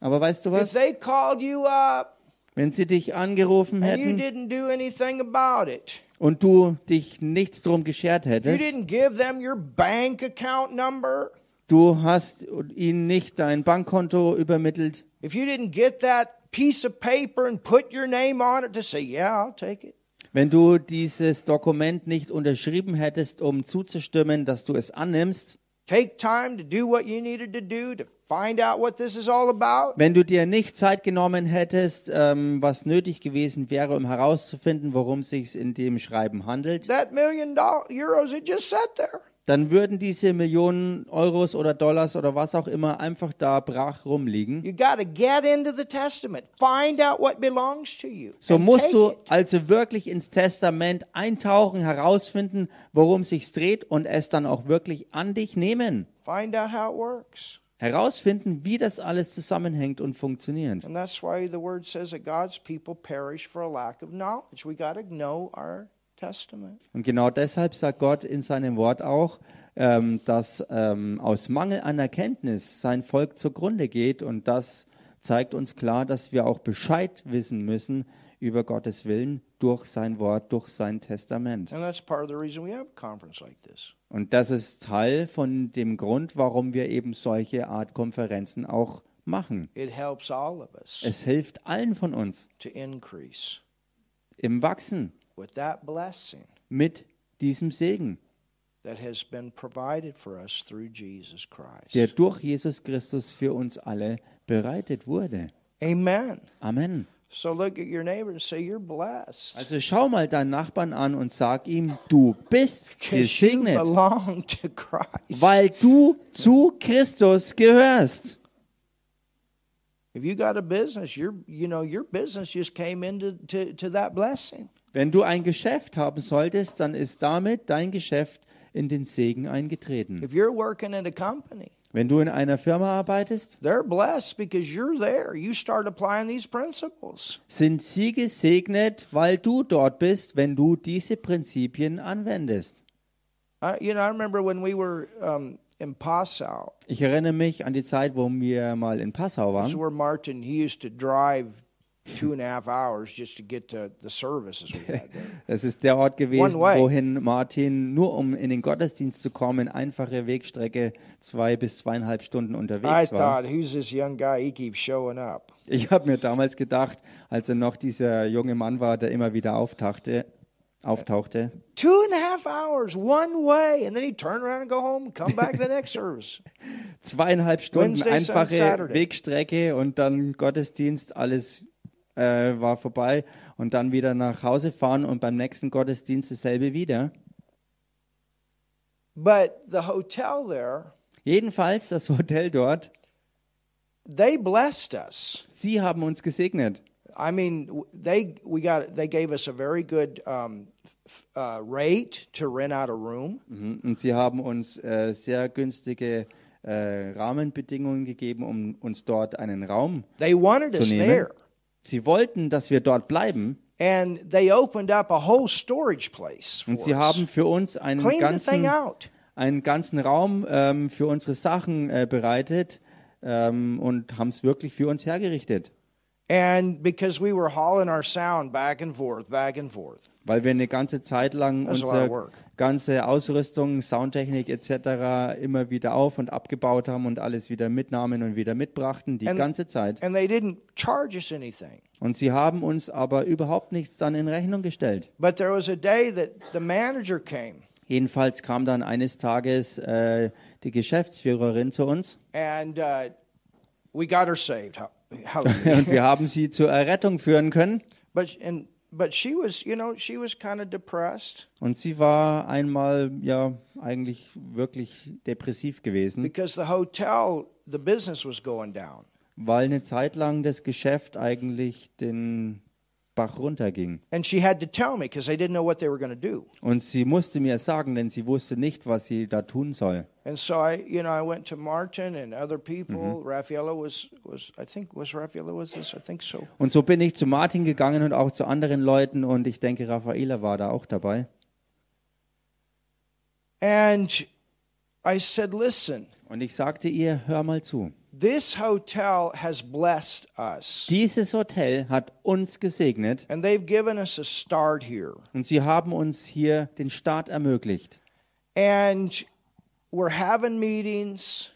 Aber weißt du if was? they called you up Wenn sie dich angerufen and you hätten didn't do anything about it, und du dich nichts drum geschert you hättest, didn't give them your bank account number, du hast ihnen nicht dein Bankkonto übermittelt, if you didn't get that piece of paper and put your name on it to say, yeah, I'll take it. Wenn du dieses Dokument nicht unterschrieben hättest, um zuzustimmen, dass du es annimmst, Take time to do what you needed to do to find out what this is all about. wenn du dir nicht Zeit genommen hättest, ähm, was nötig gewesen wäre, um herauszufinden, worum es sich in dem Schreiben handelt, That million dollar euros, it just sat there. dann würden diese Millionen Euros oder Dollars oder was auch immer einfach da brach rumliegen. You got to get into the Testament. Find out what belongs to you. So musst du also wirklich ins Testament eintauchen, herausfinden, worum es sich dreht und es dann auch wirklich an dich nehmen. Find out how it works. Herausfinden, wie das alles zusammenhängt und funktioniert. And that's why the word says that God's people perish for a lack of knowledge. We got to know our Testament. Und genau deshalb sagt Gott in seinem Wort auch, ähm, dass ähm, aus Mangel an Erkenntnis sein Volk zugrunde geht. Und das zeigt uns klar, dass wir auch Bescheid wissen müssen über Gottes Willen durch sein Wort, durch sein Testament. And that's part of the reason we have a conference like this. Und das ist Teil von dem Grund, warum wir eben solche Art Konferenzen auch machen. It helps all of us Es hilft allen von uns to increase im Wachsen with that blessing mit diesem Segen, der durch Jesus Christus für uns alle bereitet wurde. Amen. Amen. So look at your neighbor and say, You're blessed. Also schau mal deinen Nachbarn an und sag ihm, du bist gesegnet, weil du zu Christus gehörst. If you got a business, your you know, your business just came into to, to that blessing. Wenn du ein Geschäft haben solltest, dann ist damit dein Geschäft in den Segen eingetreten. If you're working in a company, Wenn du in einer Firma arbeitest, they're blessed because you're there. You start applying these principles. sind sie gesegnet, weil du dort bist, wenn du diese Prinzipien anwendest. I, you know, I remember when we were um, in Passau. Ich erinnere mich an die Zeit, wo wir mal in Passau This is waren. where Martin he used to drive two and a half hours just to get to the services we had there. Es ist der Ort gewesen, wohin Martin nur um in den Gottesdienst zu kommen, einfache Wegstrecke zwei bis zweieinhalb Stunden unterwegs war. Ich habe mir damals gedacht, als er noch dieser junge Mann war, der immer wieder auftauchte, auftauchte, Two and a half hours, one way, and then he'd turn around and go home and come back to the next service. zweieinhalb Stunden Wednesday, einfache Saturday. Wegstrecke und dann Gottesdienst, alles äh, war vorbei und dann wieder nach Hause fahren und beim nächsten Gottesdienst dasselbe wieder. But the hotel there, Jedenfalls das Hotel dort, they blessed us. sie haben uns gesegnet. I mean, they we got they gave us a very good um, uh, rate to rent out a room. Mhm. Und sie haben uns äh, sehr günstige äh, Rahmenbedingungen gegeben, um uns dort einen Raum They wanted zu us nehmen. there, Sie wollten, dass wir dort bleiben. And they opened up a whole storage place for und sie haben für uns einen Cleaned ganzen, einen ganzen Raum ähm, für unsere Sachen äh, bereitet ähm, und haben es wirklich für uns hergerichtet, And because we were hauling our sound back and forth, back and forth. weil wir eine ganze Zeit lang That's a ganze Ausrüstung, Soundtechnik etc. immer wieder auf und abgebaut haben und alles wieder mitnahmen und wieder mitbrachten, die And- ganze Zeit. And they didn't charge us anything. Und sie haben uns aber überhaupt nichts dann in Rechnung gestellt. But there was a day that the manager came Jedenfalls kam dann eines Tages äh, die Geschäftsführerin zu uns and uh, und wir haben sie zur Errettung führen können. but and but she was, you know, she was kind of depressed Und sie war einmal ja eigentlich wirklich depressiv gewesen, because the hotel, the business was going down. weil eine Zeit lang das Geschäft eigentlich den Bach runterging. And she had to tell me because they didn't know what they were going to do. Und sie musste mir sagen, denn sie wusste nicht, was sie da tun soll. And so I, you know, I went to Martin and other people. Raffaella was was I think was Raffaella was this? I think so. Und so bin ich zu Martin gegangen und auch zu anderen Leuten und ich denke, Raffaela war da auch dabei. And I said, "Listen, Und ich sagte ihr, hör mal zu. This hotel has blessed us, Dieses Hotel hat uns gesegnet and they've given us a start here, und sie haben uns hier den Start ermöglicht. and we're having meetings."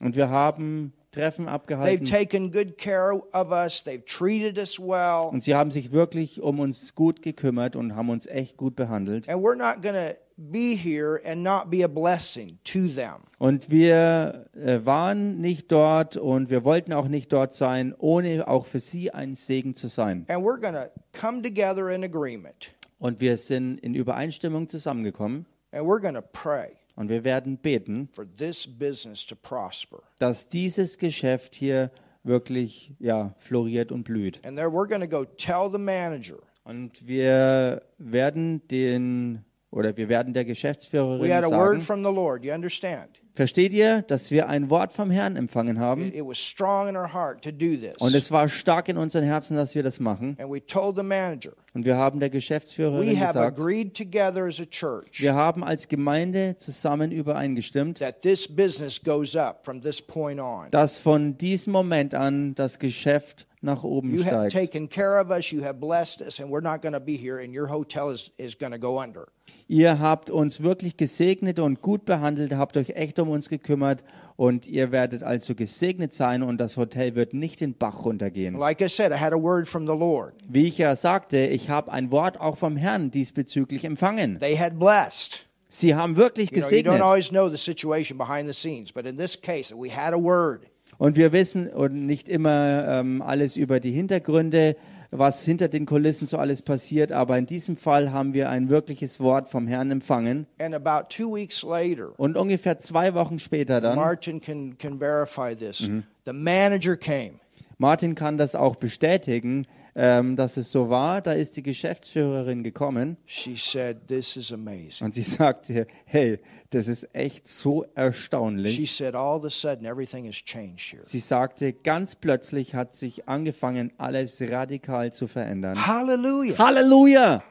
Und wir haben Treffen They've abgehalten taken good care of us. They've treated us well. und sie haben sich wirklich um uns gut gekümmert und haben uns echt gut behandelt. And we're not going to be here and not be a blessing to them. Und wir äh, waren nicht dort und wir wollten auch nicht dort sein, ohne auch für sie ein Segen zu sein. And we're going to come together in agreement. Und wir sind in Übereinstimmung zusammengekommen And we're going to pray und wir werden beten, for this business to prosper. dass dieses Geschäft hier wirklich ja, floriert und blüht. And there we're going to go tell the manager. Und wir werden den oder wir werden der We Geschäftsführerin had a word sagen, from the Lord. You understand? versteht ihr, dass wir ein Wort vom Herrn empfangen haben? It, it was strong in our heart to do this. Und es war stark in unseren Herzen, dass wir das machen. And we told the manager, Und wir haben der we Geschäftsführerin have gesagt, agreed together as a church wir haben als Gemeinde zusammen übereingestimmt, that this business goes up from this point on. dass von diesem Moment an das Geschäft nach oben You have steigt. taken care of us, you have blessed us, and we're not going to be here, and your hotel is, is going to go under. Ihr habt uns wirklich gesegnet und gut behandelt, habt euch echt um uns gekümmert und ihr werdet also gesegnet sein und das Hotel wird nicht den Bach runtergehen. Like I said, I had a word from the Lord. Wie ich ja sagte, ich habe ein Wort auch vom Herrn diesbezüglich empfangen. They had blessed. Sie haben wirklich You know, you don't gesegnet. always know the situation behind the scenes, but in this case, we had a word. Und wir wissen und nicht immer ähm, alles über die Hintergründe, was hinter den Kulissen so alles passiert, aber in diesem Fall haben wir ein wirkliches Wort vom Herrn empfangen. And about two weeks later, Und ungefähr zwei Wochen später dann, Martin can, can verify this. The manager came. Martin kann das auch bestätigen, ähm, dass es so war, da ist die Geschäftsführerin gekommen She said, This is amazing. und sie sagte, hey, das ist echt so erstaunlich. She said, All of a sudden, everything has changed here. Sie sagte, ganz plötzlich hat sich angefangen, alles radikal zu verändern. Hallelujah. Halleluja!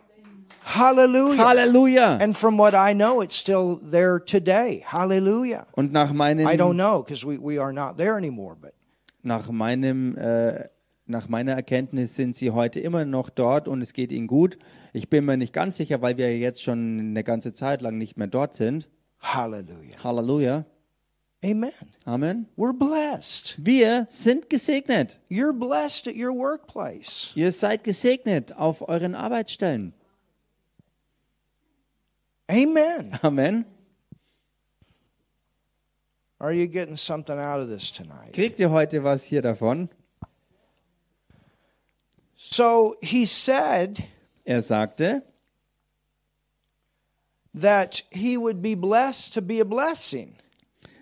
Hallelujah. Halleluja! And from what I know, it's still there today. Hallelujah. Und nach I don't meinem, know because we, we are not there anymore, but nach meinem, äh, nach meiner Erkenntnis sind sie heute immer noch dort und es geht ihnen gut. Ich bin mir nicht ganz sicher, weil wir jetzt schon eine ganze Zeit lang nicht mehr dort sind. Hallelujah. Halleluja! Amen. Amen. We're blessed. Wir sind gesegnet. You're blessed at your workplace. Ihr seid gesegnet auf euren Arbeitsstellen. Amen. Amen. Are you getting something out of this tonight? Kriegt ihr heute was hier davon? So he said Er sagte, that he would be blessed to be a blessing.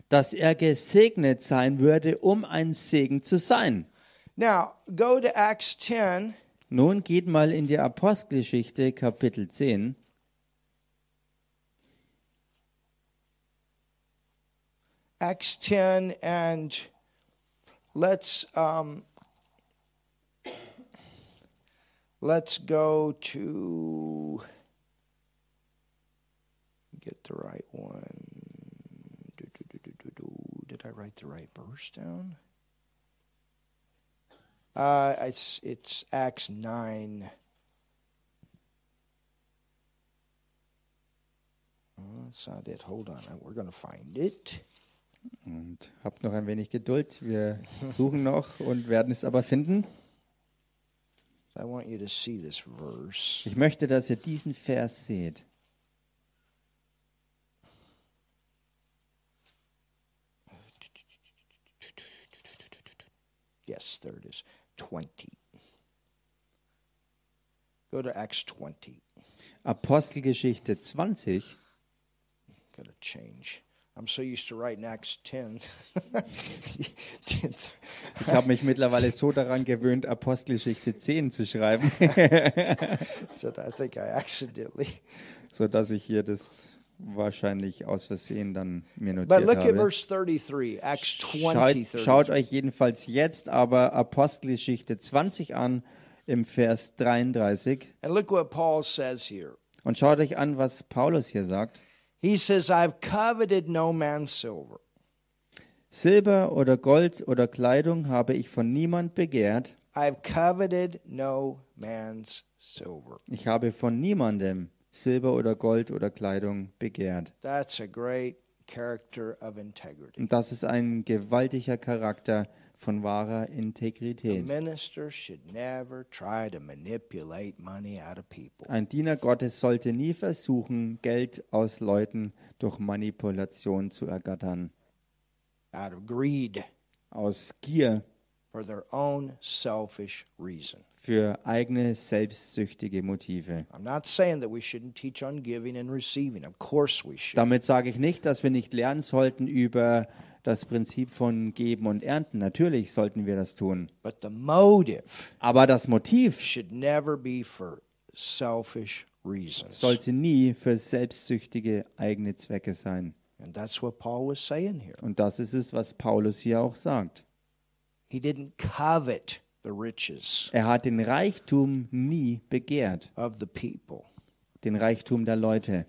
dass er gesegnet sein würde, um ein Segen zu sein. Now, go to Acts 10 Nun geht mal in die Apostelgeschichte Kapitel 10. Acts 10 and let's um, let's go to get the right one. Do, do, do. Did I write the right verse down? Uh, it's it's Acts nine. Oh, that's not it. Hold on, we're going to find it. Und habt noch ein wenig Geduld. Wir suchen noch und werden es aber finden. I want you to see this verse. Ich möchte, dass ihr diesen Vers seht. Yes, there it is. 20. Go to Acts 20. Apostelgeschichte 20. Got to change. I'm so used to writing Acts 10. 10. Ich habe mich mittlerweile so daran gewöhnt, Apostelgeschichte 10 zu schreiben, so I think I accidentally. so dass ich hier das wahrscheinlich aus Versehen dann mir But notiert look at habe. verse 33, Acts 20. Schaut, 33. schaut euch jedenfalls jetzt aber Apostelgeschichte 20 an im Vers 33 And look what Paul says here. und schaut euch an, was Paulus hier sagt. He says, I've coveted no man's silver. Silber oder Gold oder Kleidung habe ich von niemand begehrt. I've coveted no man's silver. Ich habe von niemandem Silber oder Gold oder Kleidung begehrt. That's a great character of integrity. Und das ist ein gewaltiger Charakter von wahrer Integrität. minister should never try to manipulate money out of people. Ein Diener Gottes sollte nie versuchen, Geld aus Leuten durch Manipulation zu ergattern. out of greed Aus Gier for their own selfish reason. Für eigene selbstsüchtige Motive. I'm not saying that we shouldn't teach on giving and receiving. Of course we should. Damit sage ich nicht, dass wir nicht lernen sollten über das Prinzip von Geben und Ernten. Natürlich sollten wir das tun. But the motive Aber das Motiv should never be for selfish reasons. sollte nie für selbstsüchtige eigene Zwecke sein. And that's what Paul was saying here. Und das ist es, was Paulus hier auch sagt. He didn't covet Er hat den Reichtum nie begehrt, of the people. den Reichtum der Leute.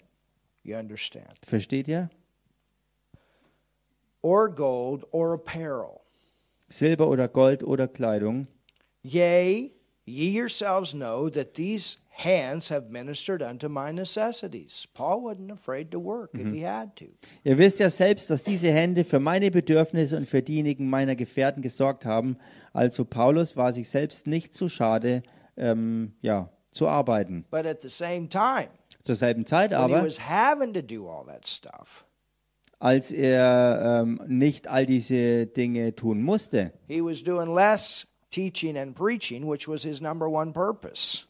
You understand? Versteht ihr? Or gold or apparel. Silber oder Gold oder Kleidung. Yea, ye yourselves know that these hands have ministered unto my necessities. Paul wasn't afraid to work if he had to. Ihr wisst ja selbst, dass diese Hände für meine Bedürfnisse und für diejenigen meiner Gefährten gesorgt haben. Also Paulus war sich selbst nicht zu schade, ähm, ja, zu arbeiten. But at the same time, Zur selben Zeit aber, was having to do all that stuff, als er ähm, nicht all diese Dinge tun musste, he was doing less teaching and preaching, which was his number one purpose.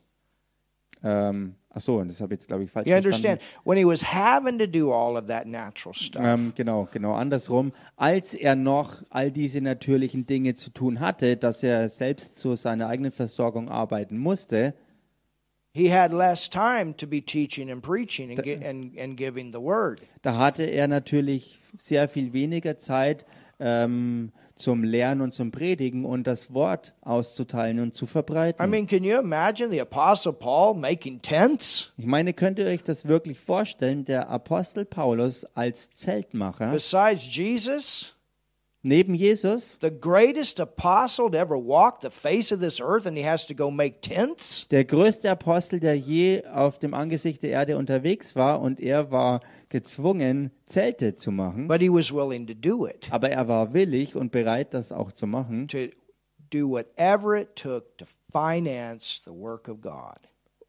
Ähm, ach so, das habe ich jetzt glaube ich falsch You understand? verstanden. When he was having to do all of that natural stuff, Ähm, genau, genau andersrum. Als er noch all diese natürlichen Dinge zu tun hatte, dass er selbst zu seiner eigenen Versorgung arbeiten musste, he had less time to be teaching and preaching and, and, and giving the word. da hatte er natürlich sehr viel weniger Zeit ähm, zum Lernen und zum Predigen und das Wort auszuteilen und zu verbreiten. I mean, can you imagine the Apostle Paul making tents? ich meine, könnt ihr euch das wirklich vorstellen, der Apostel Paulus als Zeltmacher Besides Jesus, neben Jesus, the greatest apostle to ever walk the face of this earth, and he has to go make tents? der größte Apostel, der je auf dem Angesicht der Erde unterwegs war und er war gezwungen, Zelte zu machen. But he was willing to do it, Aber er war willig und bereit, das auch zu machen, to do whatever it took to finance the work of God.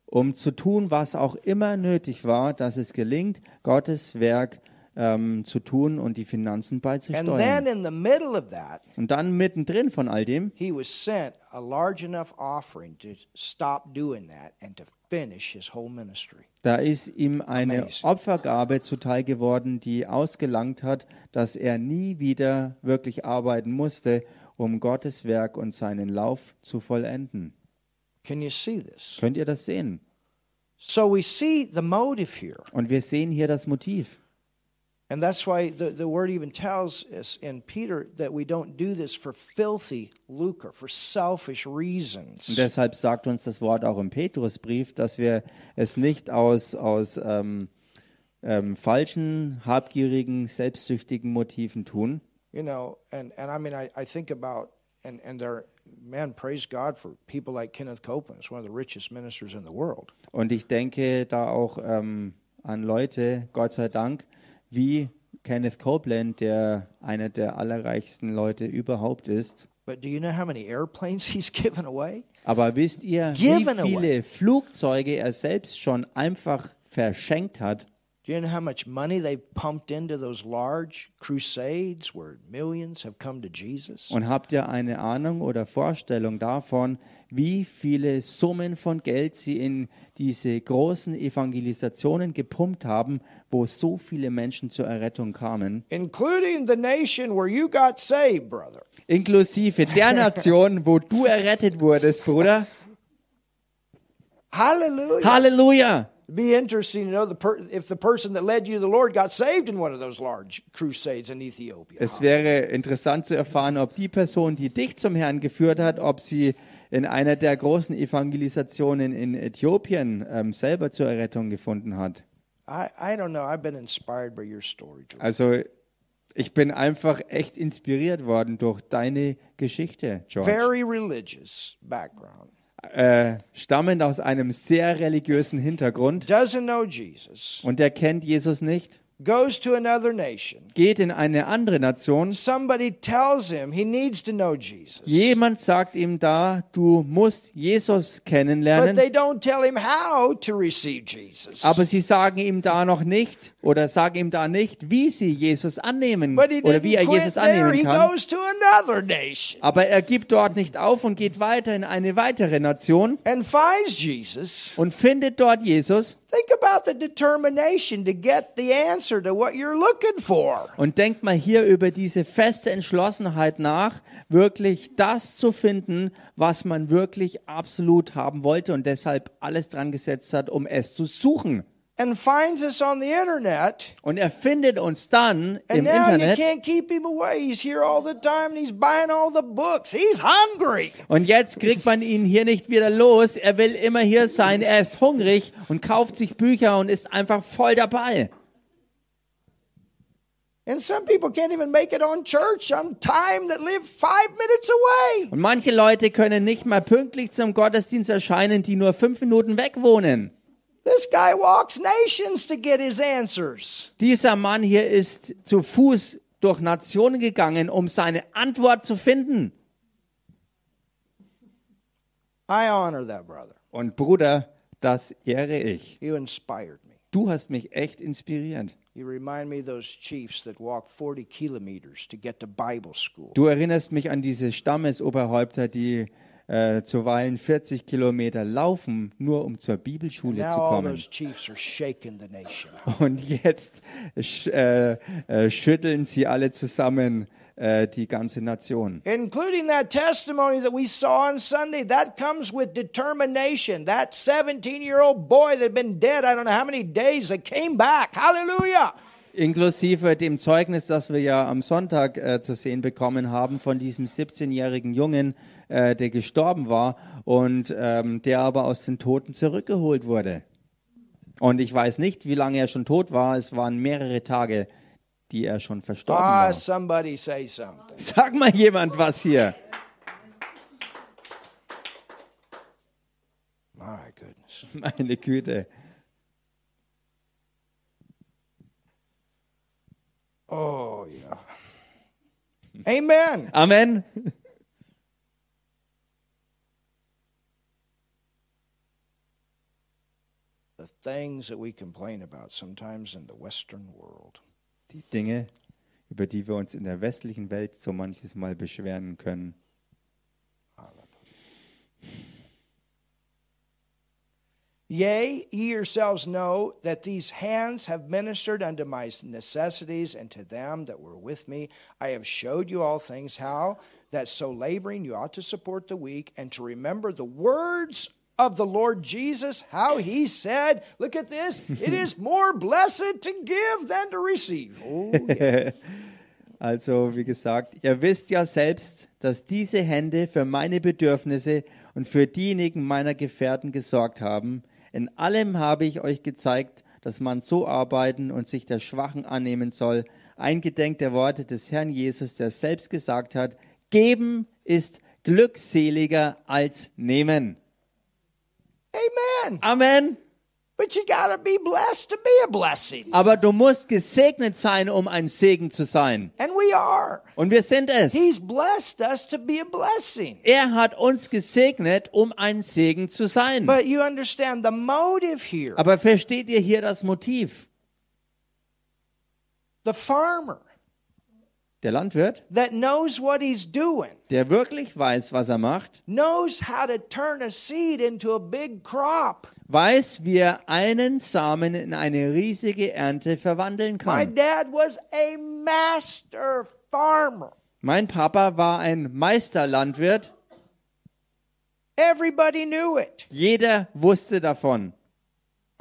um zu tun, was auch immer nötig war, dass es gelingt, Gottes Werk ähm, zu tun und die Finanzen And then beizusteuern. in the middle of that, Und dann mittendrin von all dem he was sent a large enough offering to stop doing that and to finish his whole ministry. Da ist ihm eine Amazing. Opfergabe zuteil geworden, die ausgelangt hat, dass er nie wieder wirklich arbeiten musste, um Gottes Werk und seinen Lauf zu vollenden. Can you see this? Könnt ihr das sehen? So we see the motive here. Und wir sehen hier das Motiv. And that's why the, the word even tells us in Peter that we don't do this for filthy lucre, for selfish Und reasons. deshalb sagt uns das Wort auch im Petrusbrief, dass wir es nicht aus, aus ähm, ähm, falschen, habgierigen, selbstsüchtigen Motiven tun. You know, and, and I mean, I, I think about, and, and there, man, praise God for people like Kenneth Copeland. He's one of the richest ministers in the world. Und ich denke da auch ähm, an Leute, Gott sei Dank, wie Kenneth Copeland, der einer der allerreichsten Leute überhaupt ist. But do you know how many airplanes he's given away? Aber wisst ihr, Given wie viele away. Flugzeuge er selbst schon einfach verschenkt hat? Do you know how much money they've pumped into those large crusades where millions have come to Jesus? Und habt ihr eine Ahnung oder Vorstellung davon, wie viele Summen von Geld sie in diese großen Evangelisationen gepumpt haben, wo so viele Menschen zur Errettung kamen? Including the nation where you got saved, brother. Inklusive der Nation, wo du errettet wurdest, Bruder. Hallelujah. Halleluja! It'd be interesting to know the per- if the person that led you to the Lord got saved in one of those large crusades in Ethiopia. Es wäre interessant zu erfahren, ob die Person, die dich zum Herrn geführt hat, ob sie in einer der großen Evangelisationen in Äthiopien ähm, selber zur Errettung gefunden hat. I, I don't know. I've been inspired by your story, George. Also ich bin einfach echt inspiriert worden durch deine Geschichte, George. Very religious background. Äh, stammend aus einem sehr religiösen Hintergrund Doesn't know Jesus. und er kennt Jesus nicht, Goes to another nation. geht in eine andere Nation. Somebody tells him he needs to know Jesus. Jemand sagt ihm da, du musst Jesus But kennenlernen. they don't tell him how to receive Jesus. Aber sie sagen ihm da noch nicht oder sagen ihm da nicht, wie sie Jesus annehmen But oder wie er Jesus annehmen kann. goes to another nation Aber er gibt dort nicht auf und geht weiter in eine weitere Nation and finds Jesus. und findet dort Jesus Think about the determination to get the answer to what you're looking for. und denkt mal hier über diese feste Entschlossenheit nach, wirklich das zu finden, was man wirklich absolut haben wollte und deshalb alles dran gesetzt hat, um es zu suchen. And finds us on the internet. Und er findet uns dann And im now you Internet can't keep him away. He's here all the time and he's buying all the books. He's hungry. Und jetzt kriegt man ihn hier nicht wieder los. Er will immer hier sein. Er ist hungrig und kauft sich Bücher und ist einfach voll dabei. And some people can't even make it on church on time that live five minutes away. Und manche Leute können nicht mal pünktlich zum Gottesdienst erscheinen, die nur fünf Minuten weg wohnen. This guy walks nations to get his answers. Dieser Mann hier ist zu Fuß durch Nationen gegangen, um seine Antwort zu finden. I honor that brother. Und Bruder, das ehre ich. You inspired me. Du hast mich echt inspiriert. You remind me of those chiefs that walk 40 kilometers to get to Bible school. Du erinnerst mich an diese Stammesoberhäupter, die äh, zuweilen 40 Kilometer laufen, nur um zur Bibelschule zu kommen. Und jetzt sch äh, äh, schütteln sie alle zusammen äh, die ganze Nation. Including that testimony that we saw on Sunday, that comes with determination. That 17 year old boy that had been dead, I don't know how many days, that came back. Hallelujah. Inklusive dem Zeugnis, das wir ja am Sonntag äh, zu sehen bekommen haben von diesem 17-jährigen Jungen, äh, der gestorben war und ähm, der aber aus den Toten zurückgeholt wurde. Und ich weiß nicht, wie lange er schon tot war. Es waren mehrere Tage, die er schon verstorben Ah, war. somebody say something. Sag mal jemand was hier. My goodness. Meine Güte. Oh, yeah. Amen. Amen. Things that we complain about sometimes in the Western world. Die Dinge, über die wir uns in der westlichen Welt so manches Mal beschweren können. Yea, ye yourselves know that these hands have ministered unto my necessities, and to them that were with me I have showed you all things, how that so laboring you ought to support the weak, and to remember the words of the Lord Jesus, how he said, Look at this, it is more blessed to give than to receive. Oh, yeah. Also, wie gesagt, ihr wisst ja selbst, dass diese Hände für meine Bedürfnisse und für diejenigen meiner Gefährten gesorgt haben. In allem habe ich euch gezeigt, dass man so arbeiten und sich der Schwachen annehmen soll. Eingedenk der Worte des Herrn Jesus, der selbst gesagt hat, geben ist glückseliger als nehmen. Amen. Amen. But you got to be blessed to be a blessing. Aber du musst gesegnet sein, um ein Segen zu sein. And we are. Und wir sind es. He's blessed us to be a blessing. Er hat uns gesegnet, um ein Segen zu sein. But you understand the motive here. Aber versteht ihr hier das Motiv? The farmer Der Landwirt, that knows what he's doing, der wirklich weiß, was er macht, knows how to turn a seed into a big crop. weiß, wie er einen Samen in eine riesige Ernte verwandeln My kann. dad was a master farmer. Mein Papa war ein Meisterlandwirt. Everybody knew it. Jeder wusste davon.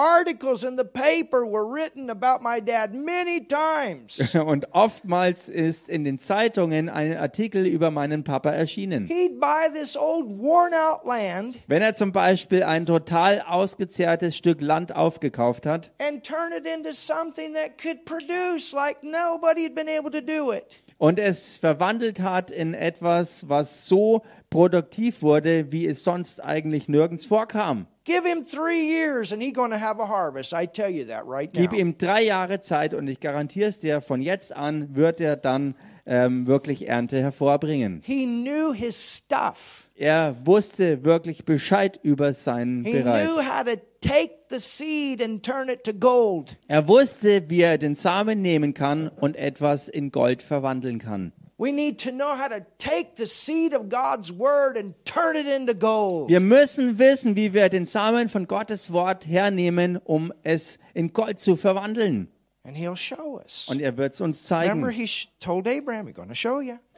Articles in the paper were written about my dad many times. Und oftmals ist in den Zeitungen ein Artikel über meinen Papa erschienen. He'd buy this old worn out land Wenn er zum Beispiel ein total ausgezehrtes Stück Land aufgekauft hat and turn it into something that could produce like nobody had been able to do it. und es verwandelt hat in etwas, was so produktiv wurde, wie es sonst eigentlich nirgends vorkam. Give him three years and he's going to have a harvest. I tell you that right now. Gib ihm drei Jahre Zeit und ich garantiere es dir, von jetzt an wird er dann ähm, wirklich Ernte hervorbringen. He knew his stuff. Er wusste wirklich Bescheid über seinen He Bereich. knew how to take the seed and turn it to gold. Er wusste, wie er den Samen nehmen kann und etwas in Gold verwandeln kann. We need to know how to take the seed of God's word and turn it into gold. Wir müssen wissen, wie wir den Samen von Gottes Wort hernehmen, um es in Gold zu verwandeln. And he'll show us. Und er wird es uns zeigen.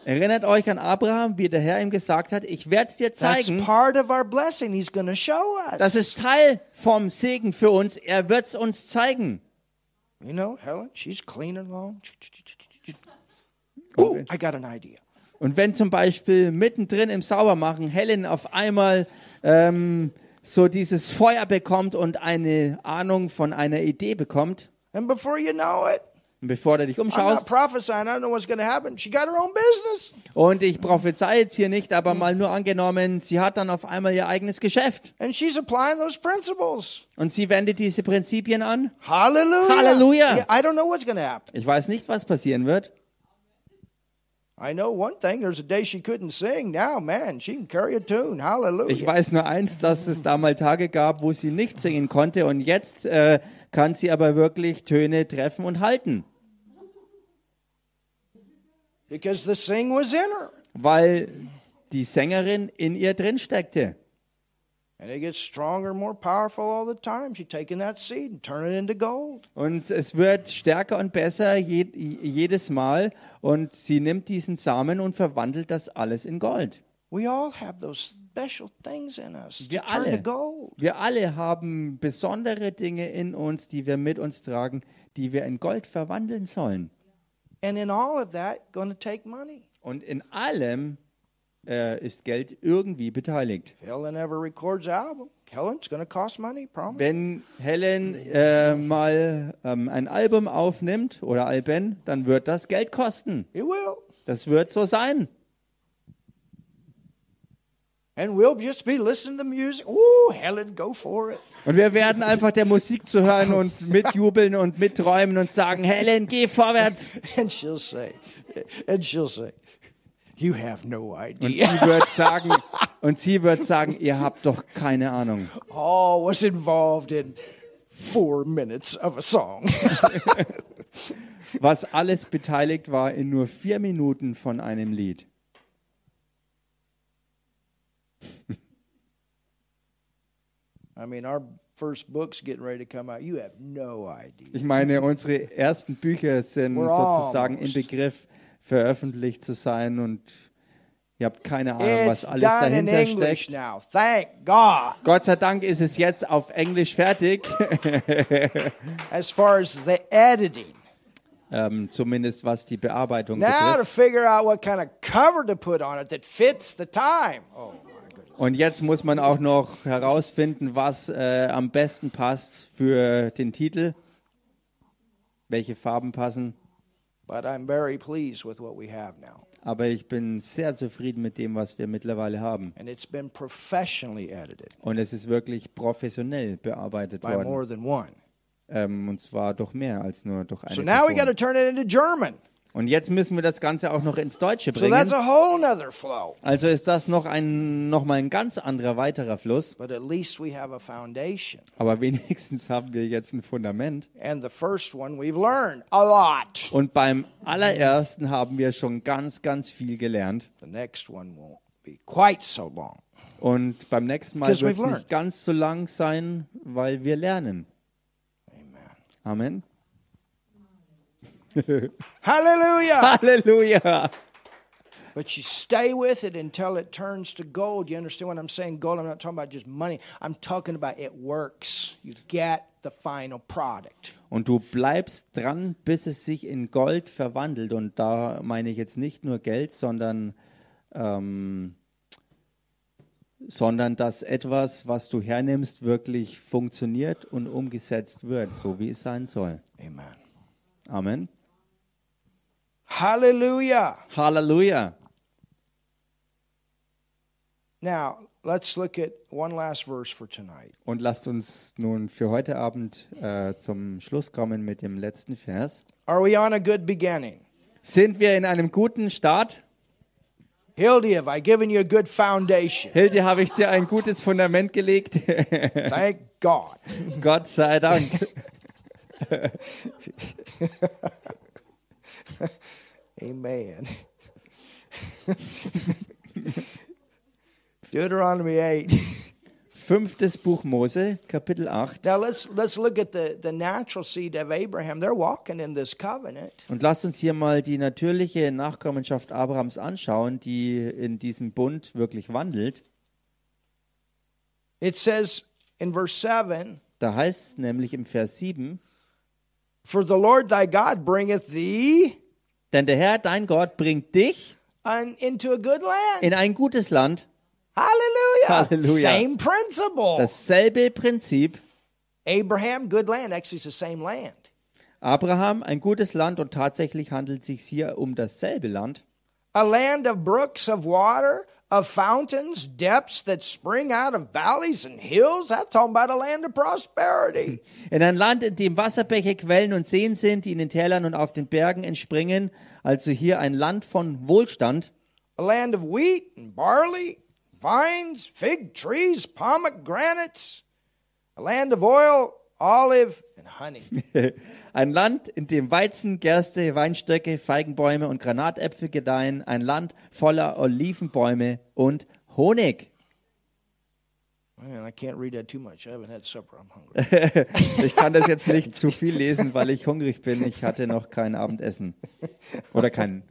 Erinnert euch an Abraham, wie der Herr ihm gesagt hat, ich werde es dir zeigen. Das ist Teil vom Segen für uns. Er wird es uns zeigen. You know, Helen, she's cleaning along. Ooh, I got an idea. Und wenn zum Beispiel mittendrin im Saubermachen Helen auf einmal ähm, so dieses Feuer bekommt und eine Ahnung von einer Idee bekommt, And before you know it, und bevor du dich umschaust, und ich prophezei jetzt hier nicht, aber mal nur angenommen, sie hat dann auf einmal ihr eigenes Geschäft. Und sie wendet diese Prinzipien an. To happen. Ich weiß nicht, was passieren wird. I know one thing. There's a day she couldn't sing. Now, man, she can carry a tune. Hallelujah. Ich weiß nur eins, dass es da mal Tage gab, wo sie nicht singen konnte und jetzt äh, kann sie aber wirklich Töne treffen und halten, because the sing was in her. weil die Sängerin in ihr drin steckte. And it gets stronger and more powerful all the time. She's taking that seed and turning it into gold. Und es wird stärker und besser je, jedes Mal. Und sie nimmt diesen Samen und verwandelt das alles in Gold. We all have those special things in us to Wir alle, wir alle haben besondere Dinge in uns, die wir mit uns tragen, die wir in Gold verwandeln sollen. And in all of that, going to take money. Und in allem äh, ist Geld irgendwie beteiligt. If Helen ever records album, Helen's to cost money, promise. Wenn Helen äh, mal ähm, ein Album aufnimmt oder Alben, dann wird das Geld kosten. It will. Das wird so sein. And we'll just be listening to music. Ooh, Helen, go for it. Und wir werden einfach der Musik zuhören und mitjubeln und mitträumen und sagen, Helen, geh vorwärts. And she'll say, and she'll say, you have no Und idea. sie wird sagen, und sie wird sagen, ihr habt doch keine Ahnung. All was involved in four minutes of a song. Was alles beteiligt war in nur vier Minuten von einem Lied. I mean, our first book's getting ready to come out. You have no idea. Ich meine, unsere ersten Bücher sind We're sozusagen im. Begriff, veröffentlicht zu sein und ihr habt keine Ahnung, was alles dahinter steckt. Gott sei Dank ist es jetzt auf Englisch fertig, As far as the editing. ähm, zumindest was die Bearbeitung Now to betrifft. figure out what kind of cover to put on it that fits the time. Oh. Und jetzt muss man auch noch herausfinden, was äh, am besten passt für den Titel, welche Farben passen. But I'm very pleased with what we have now. Aber ich bin sehr zufrieden mit dem, was wir mittlerweile haben. And it's been professionally edited Und es ist wirklich professionell bearbeitet by worden. more than one. Ähm, und zwar doch mehr als nur durch eine So now we got to turn it into German. Und jetzt müssen wir das Ganze auch noch ins Deutsche So that's bringen. a whole nother flow. Also ist das noch ein, noch mal ein ganz anderer weiterer Fluss. But at least we have a foundation. Aber wenigstens haben wir jetzt ein Fundament. And the first one we've learned a lot. Und beim allerersten haben wir schon ganz, ganz viel gelernt. The next one won't be quite so long. Und beim nächsten Mal wird es nicht ganz so lang sein, weil wir lernen. Amen. Amen. Hallelujah. Halleluja. But you stay with it until it turns to gold. You understand what I'm saying? Gold, I'm not talking about just money. I'm talking about it works. You get the final product. Und du bleibst dran, bis es sich in Gold verwandelt. Und da meine ich jetzt nicht nur Geld, sondern, ähm, sondern dass etwas, was du hernimmst, wirklich funktioniert und umgesetzt wird, so wie es sein soll. Amen. Amen. Hallelujah. Halleluja. Now, let's look at one last verse for tonight. Und lasst uns nun für heute Abend äh, zum Schluss kommen mit dem letzten Vers. Are we on a good beginning? Sind wir in einem guten Start? Hildy, have I given you a good foundation? Hilde, habe ich dir ein gutes Fundament gelegt? Thank God. Gott sei Dank. Amen. Deuteronomy 8. Fünftes Buch Mose, Kapitel 8. Now let's let's look at the, the natural seed of Abraham. They're walking in this covenant. Und lasst uns hier mal die natürliche Nachkommenschaft Abrahams anschauen, die in diesem Bund wirklich wandelt. It says in verse 7, Da heißt es nämlich im Vers 7, For the Lord thy God bringeth thee denn der Herr, dein Gott, bringt dich un, into a good land. in ein gutes Land. Hallelujah. Hallelujah. Same principle. Dasselbe Prinzip. Abraham, good land. Actually, it's the same land. Abraham, ein gutes Land und tatsächlich handelt es sich hier um dasselbe Land. A land of brooks of water, of fountains, depths that spring out of valleys and hills. That's talking about a land of prosperity. In ein Land, in dem Wasserbäche, Quellen und Seen sind, die in den Tälern und auf den Bergen entspringen. Also hier ein Land von Wohlstand. a land of wheat and barley, vines, fig trees, pomegranates, a land of oil, olive and honey. Ein Land, in dem Weizen, Gerste, Weinstöcke, Feigenbäume und Granatäpfel gedeihen. Ein Land voller Olivenbäume und Honig. Ich kann das jetzt nicht zu viel lesen, weil ich hungrig bin. Ich hatte noch kein Abendessen. Oder kein,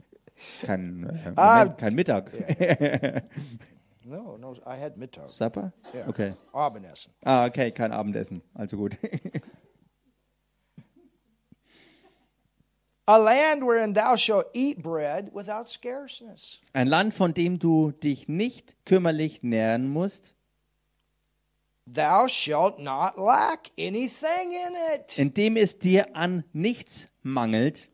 kein, äh, Ah. Moment, kein Mittag. no, no, I had Mittag. Supper? Yeah. Okay. Abendessen. Ah, okay, kein Abendessen. Also gut. A land wherein thou shalt eat bread without scarceness. Ein Land, von dem du dich nicht kümmerlich nähren musst, Thou shalt not lack anything in it. in dem es dir an nichts mangelt.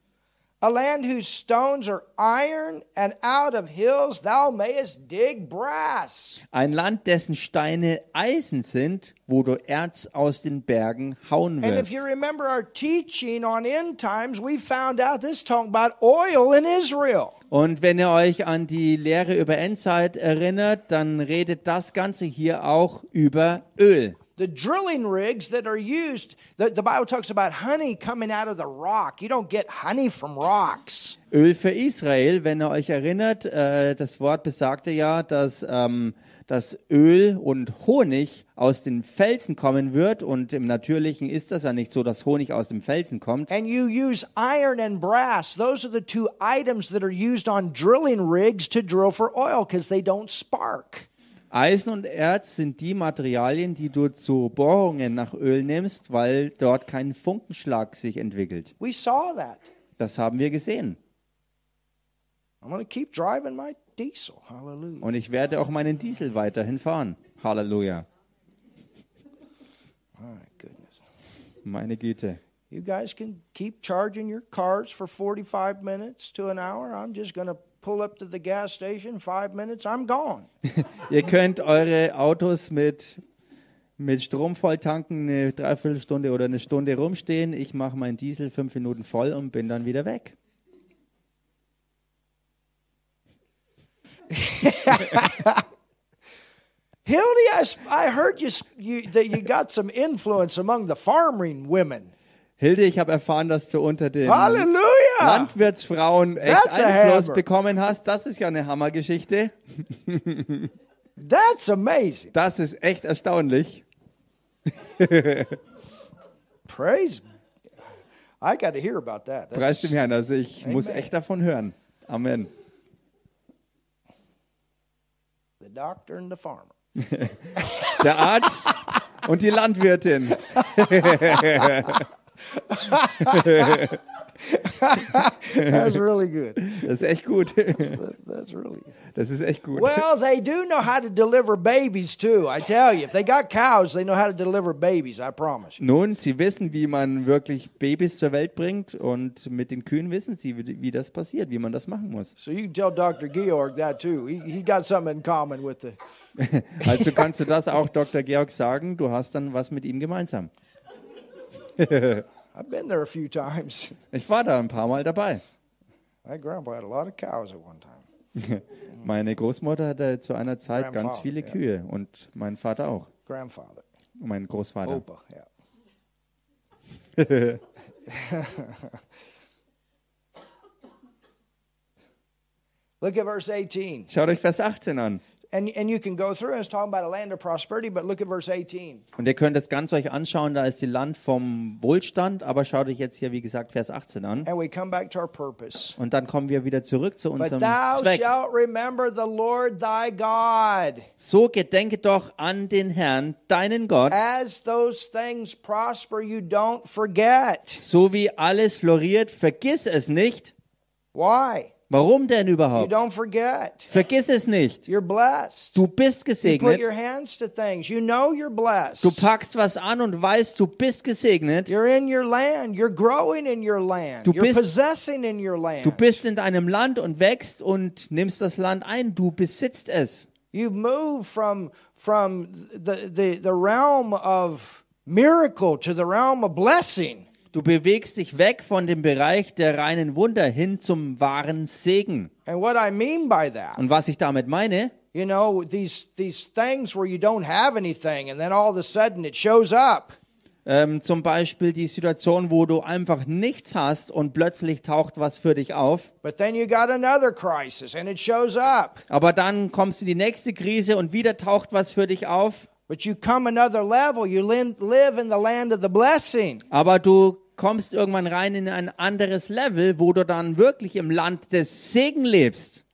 A land whose stones are iron, and out of hills thou mayest dig brass. Ein Land, dessen Steine Eisen sind, wo du Erz aus den Bergen hauen And if wirst. you remember our teaching on end times, we found out this talking about oil in Israel. Und wenn ihr euch an die Lehre über Endzeit erinnert, dann redet das Ganze hier auch über Öl. The drilling rigs that are used, the, the Bible talks about honey coming out of the rock. You don't get honey from rocks. Öl für Israel, wenn ihr euch erinnert, äh, das Wort besagte ja, dass ähm, das Öl und Honig aus den Felsen kommen wird. Und im Natürlichen ist das ja nicht so, dass Honig aus dem Felsen kommt. And you use iron and brass. Those are the two items that are used on drilling rigs to drill for oil because they don't spark. Eisen und Erz sind die Materialien, die du zu Bohrungen nach Öl nimmst, weil dort kein Funkenschlag sich entwickelt. We saw that. Das haben wir gesehen. I'm to keep driving my diesel. Hallelujah. Und ich werde auch meinen Diesel weiterhin fahren. Halleluja. My goodness. Meine Güte. You guys can keep charging your cars for 45 minutes to an hour. I'm just to pull up to the gas station, five minutes, I'm gone. Ihr könnt eure Autos mit, mit Strom voll tanken, eine Dreiviertelstunde oder eine Stunde rumstehen. Ich mache meinen Diesel fünf Minuten voll und bin dann wieder weg. Hildy, I, I heard you, you that you got some influence among the farming women. Hilde, ich habe erfahren, dass du unter den Hallelujah! Landwirtsfrauen echt That's Einfluss bekommen hast. Das ist ja eine Hammergeschichte. That's amazing. Das ist echt erstaunlich. Praise. I got to hear about that. Preis That's, dem Herrn. Also ich muss Amen. echt davon hören. Amen. the doctor and the farmer. Der Arzt und die Landwirtin. That's really good. Das ist echt gut. That- That's really good. Das ist echt gut. Well, they do know how to deliver babies too. I tell you, if they got cows, they know how to deliver babies. I promise. Nun, sie wissen, wie man wirklich Babys zur Welt bringt und mit den Kühen wissen sie, wie, wie das passiert, wie man das machen muss. So you can tell Dr. Georg that too. He, he got something in common with the. Also kannst du das auch Dr. Georg sagen, du hast dann was mit ihm gemeinsam. I've been there a few times. Ich war da ein paar Mal dabei. My grandpa had a lot of cows at one time. Meine Großmutter hatte zu einer Zeit ganz viele ja. Kühe und mein Vater auch. Grandfather, Und mein Großvater. Opa, yeah. Look at verse 18. Schaut euch Vers 18 an. And, and you can go through, and it's talking about a land of prosperity, but look at verse 18. Und ihr könnt das Ganze euch anschauen, da ist die Land vom Wohlstand, aber schaut euch jetzt hier, wie gesagt, Vers 18 an. And we come back to our purpose. Und dann kommen wir wieder zurück zu But unserem thou Zweck. shalt remember the Lord thy God. So gedenke doch an den Herrn, deinen Gott, As those things prosper, you don't forget. so wie alles floriert, vergiss es nicht. Why? Warum denn überhaupt? Vergiss es nicht. Du bist gesegnet. You know. Du packst was an und weißt, du bist gesegnet. Du bist- Du land. bist in deinem Land und wächst und nimmst das Land ein. Du besitzt es. You've moved from from the, the, the realm of miracle to the realm of blessing. Du bewegst dich weg von dem Bereich der reinen Wunder hin zum wahren Segen. And what I mean by that, Und was ich damit meine, you know, these these things where you don't have anything and then all of a sudden it shows up. Ähm, zum Beispiel die Situation, wo du einfach nichts hast und plötzlich taucht was für dich auf. But then you got another crisis and it shows up. Aber dann kommst du in die nächste Krise und wieder taucht was für dich auf. But you come another level. You lin- live in the land of the blessing. Aber du kommst irgendwann rein in ein anderes Level, wo du dann wirklich im Land des Segen lebst.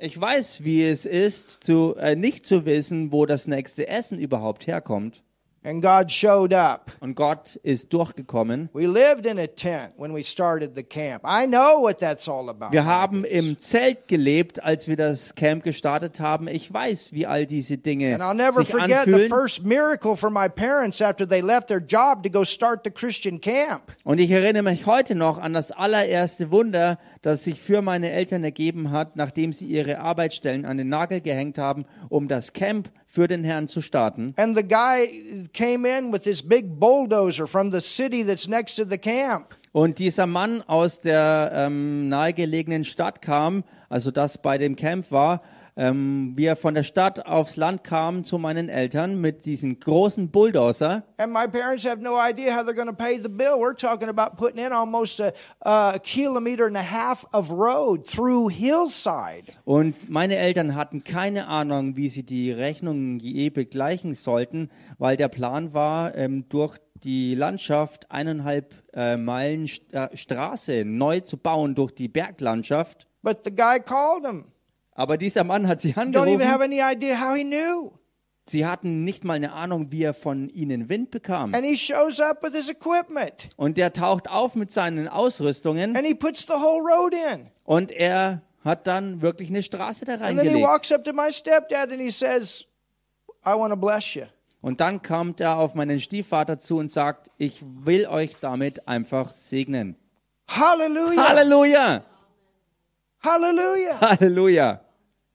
Ich weiß, wie es ist, zu, äh, nicht zu wissen, wo das nächste Essen überhaupt herkommt. And God showed up. Und Gott ist durchgekommen. We lived in a tent when we started the camp. I know what that's all about. Wir haben im Zelt gelebt, als wir das Camp gestartet haben. Ich weiß, wie all diese Dinge And I'll never sich forget the anfühlen. first miracle for my parents after they left their job to go start the Christian camp. Und ich erinnere mich heute noch an das allererste Wunder, das sich für meine Eltern ergeben hat, nachdem sie ihre Arbeitsstellen an den Nagel gehängt haben, um das Camp für den Herrn zu starten. And the guy came in with this big bulldozer from the city that's next to the camp. Und dieser Mann aus der ähm, nahegelegenen Stadt kam, also das bei dem Camp war, ähm, wie er von der Stadt aufs Land kam zu meinen Eltern mit diesem großen Bulldozer. And my parents have no idea how they're going to pay the bill. We're talking about putting in almost a, a kilometer and a half of road through hillside. Und meine Eltern hatten keine Ahnung, wie sie die Rechnungen je begleichen sollten, weil der Plan war, ähm, durch die Landschaft eineinhalb äh, Meilen St äh, Straße neu zu bauen durch die Berglandschaft. But the guy called him. Aber dieser Mann hat sie angerufen. Sie hatten nicht mal eine Ahnung, wie er von ihnen Wind bekam. And he shows up with his equipment Und der taucht auf mit seinen Ausrüstungen and he puts the whole road in. und er hat dann wirklich eine Straße da reingelegt. says. Und dann kommt er auf meinen Stiefvater zu und sagt, ich will euch damit einfach segnen. Hallelujah. Halleluja! Hallelujah. Halleluja!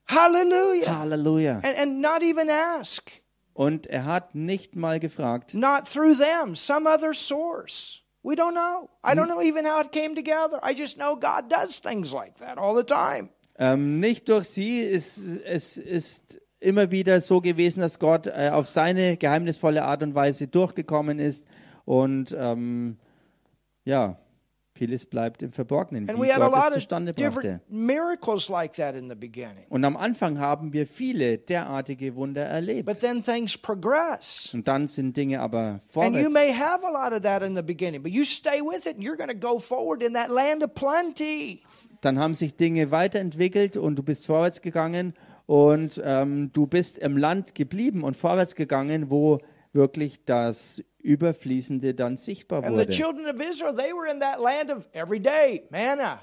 Hallelujah. Halleluja! And, and not even ask. Und er hat nicht mal gefragt, Not through them, some other source. We don't know. I don't know even how it came together. I just know God does things like that all the time. ähm, nicht durch sie, es, es ist immer wieder so gewesen, dass Gott äh, auf seine geheimnisvolle Art und Weise durchgekommen ist und ähm, ja, vieles bleibt im Verborgenen, wie Gott es zustande brachte. different miracles like that in the beginning. Und am Anfang haben wir viele derartige Wunder erlebt. But then things progress. Und dann sind Dinge aber vorwärts. may have a lot of that in the beginning, but you stay with it and you're going to go forward in that land of plenty. Dann haben sich Dinge weiterentwickelt und du bist vorwärts gegangen und ähm, du bist im Land geblieben und vorwärts gegangen, wo wirklich das Überfließende dann sichtbar And the wurde. children of Israel, they were in that land of every day manna.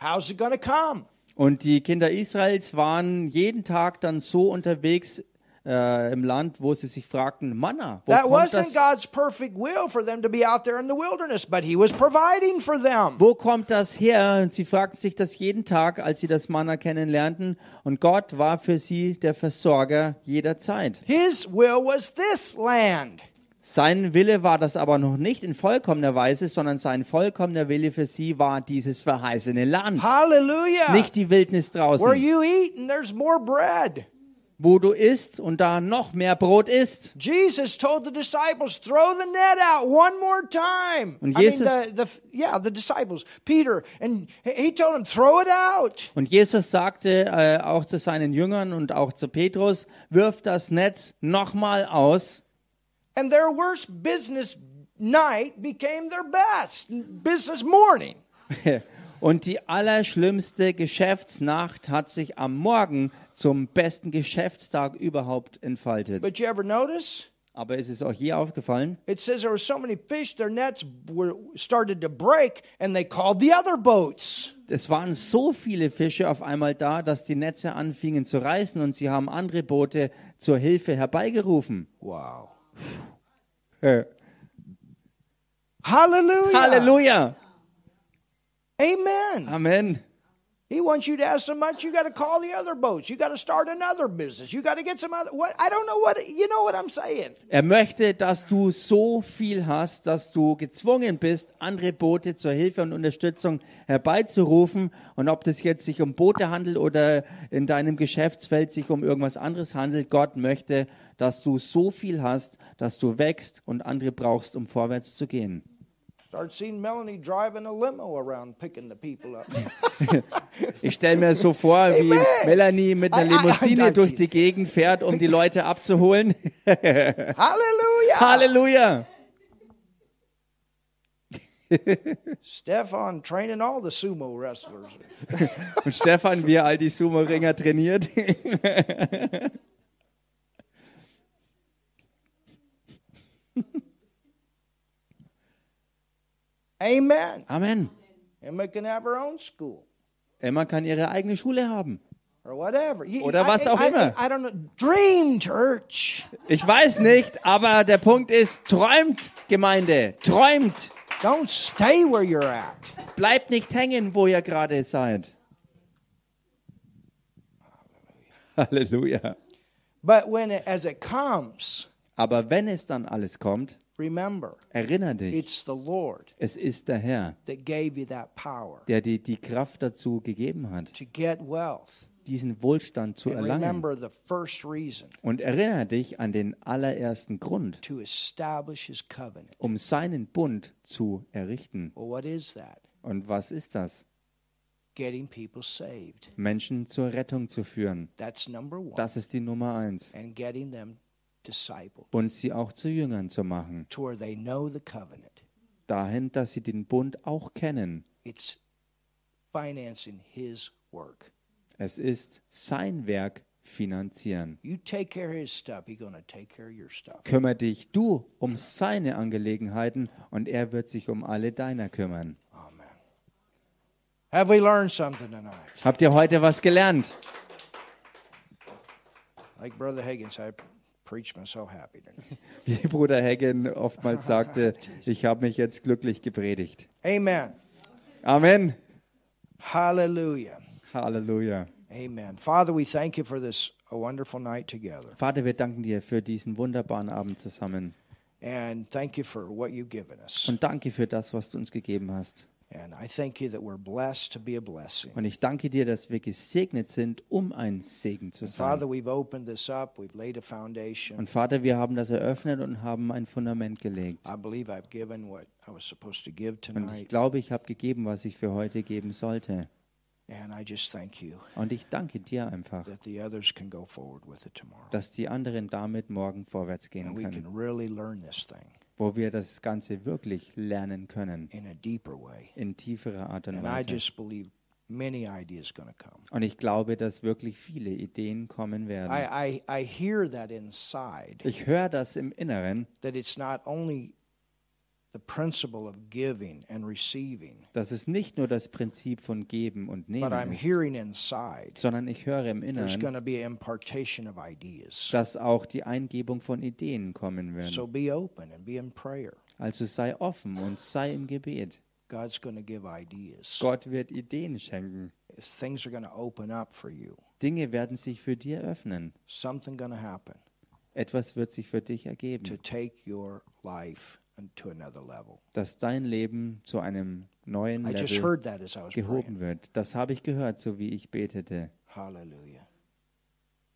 How's it to come? Und die Kinder Israels waren jeden Tag dann so unterwegs äh, im Land, wo sie sich fragten, Manna, wo That kommt, wasn't das, God's perfect will for them to be out there in the wilderness, but He was providing for them. wo kommt das her? Und sie fragten sich das jeden Tag, als sie das Manna kennenlernten. Und Gott war für sie der Versorger jederzeit. His will was this land. Sein Wille war das aber noch nicht in vollkommener Weise, sondern sein vollkommener Wille für sie war dieses verheißene Land. Hallelujah. Nicht die Wildnis Where draußen, you eat and there's more bread. wo du isst und da noch mehr Brot isst. Jesus told the disciples, throw the net out one more time. Und I mean, Jesus- the, the, yeah, the disciples, Peter, and he told them, throw it out. Und Jesus sagte äh, auch zu seinen Jüngern und auch zu Petrus, wirf das Netz nochmal aus. And their worst business night became their best business morning. Und die allerschlimmste Geschäftsnacht hat sich am Morgen zum besten Geschäftstag überhaupt entfaltet. But you ever notice? Aber ist es euch je aufgefallen? It says there were so many fish, their nets were started to break, and they called the other boats. Es waren so viele Fische auf einmal da, dass die Netze anfingen zu reißen und sie haben andere Boote zur Hilfe herbeigerufen. Wow. Äh, Hallelujah. Amen. Amen. He wants you to have so much, you got to call the other boats. You got to start another business. You got to get some other. What I don't know what you know what I'm saying. Er möchte, dass du so viel hast, dass du gezwungen bist, andere Boote zur Hilfe und Unterstützung herbeizurufen. Und ob das jetzt sich um Boote handelt oder in deinem Geschäftsfeld sich um irgendwas anderes handelt, Gott möchte, dass du so viel hast, dass du wächst und andere brauchst, um vorwärts zu gehen. Ich stelle mir so vor, wie Amen. Melanie mit einer Limousine durch die Gegend fährt, um die Leute abzuholen. Hallelujah! Halleluja! Stefan training all the sumo wrestlers. Und Stefan, wie er all die Sumo-Ringer trainiert. Amen. Amen. Emma can have her own school Emma kann ihre eigene Schule haben. or whatever. You- Oder was auch I, immer. I, I don't know. Dream church. Ich weiß nicht, aber der Punkt ist, träumt, Gemeinde, träumt. Don't stay where you're at. Bleibt nicht hängen, wo ihr gerade seid. Halleluja. But when it, as it comes, Aber wenn es dann alles kommt, remember, erinnere dich, it's the Lord es ist der Herr, that gave you that power der dir die Kraft dazu gegeben hat, to get wealth. diesen Wohlstand zu And erlangen. remember the first reason Und erinnere dich an den allerersten Grund, to establish his covenant. um seinen Bund zu errichten. Well, what is that? Und was ist das? Getting people saved. Menschen zur Rettung zu führen. That's number one. Das ist die Nummer eins. and getting them Und sie auch zu Jüngern zu machen. Dahin, dass sie den Bund auch kennen. It's financing his work. Es ist sein Werk finanzieren. You take care of his stuff, he's going to take care of your stuff. Kümmer dich du um seine Angelegenheiten und er wird sich um alle deiner kümmern. Amen. Have we learned something tonight? Habt ihr heute was gelernt? Like Brother Higgins, I happy. Wie Bruder Hagen oftmals sagte, ich habe mich jetzt glücklich gepredigt. Amen. Amen. Hallelujah. Halleluja. Amen. Father, we thank you for this wonderful night together. Vater, wir danken dir für diesen wunderbaren Abend zusammen. And thank you for what you've given us. Und danke für das, was du uns gegeben hast. And I thank you that we're blessed to be a blessing. Und ich danke dir, dass wir gesegnet sind, um ein Segen zu sein. Und Vater, wir haben das eröffnet und haben ein Fundament gelegt. I believe I've given what I was supposed to give Und ich glaube, ich habe gegeben, was ich für heute geben sollte. And I just thank you Und ich danke dir einfach, that the others can go forward with it tomorrow. dass die anderen damit morgen vorwärts gehen können, wo wir das Ganze wirklich lernen können, in a deeper way. in tieferer Art und Weise. just believe many ideas going to come. Und ich glaube, dass wirklich viele Ideen kommen werden. I, I, I hear that inside, Ich höre das im Inneren, that it's not only the principle of giving and receiving, dass es nicht nur das Prinzip von Geben und Nehmen ist, sondern ich höre im Inneren, to dass auch die Eingebung von Ideen kommen prayer. Also sei offen und sei im Gebet. God's going to give ideas. Gott wird Ideen schenken. Things are going to open up for you. Dinge werden sich für dich öffnen. Something going to happen Etwas wird sich für dich to ergeben, take your life and to another level. dass dein Leben zu einem neuen I just Level heard that as I was gehoben wird. Das habe ich gehört, so wie ich betete. Hallelujah.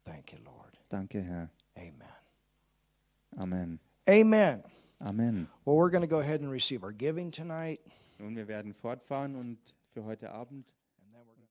Thank you, Lord. Danke, Herr. Amen. Amen. Amen. Amen. Well, we're going to go ahead and receive our giving tonight. Nun, wir werden fortfahren und für heute Abend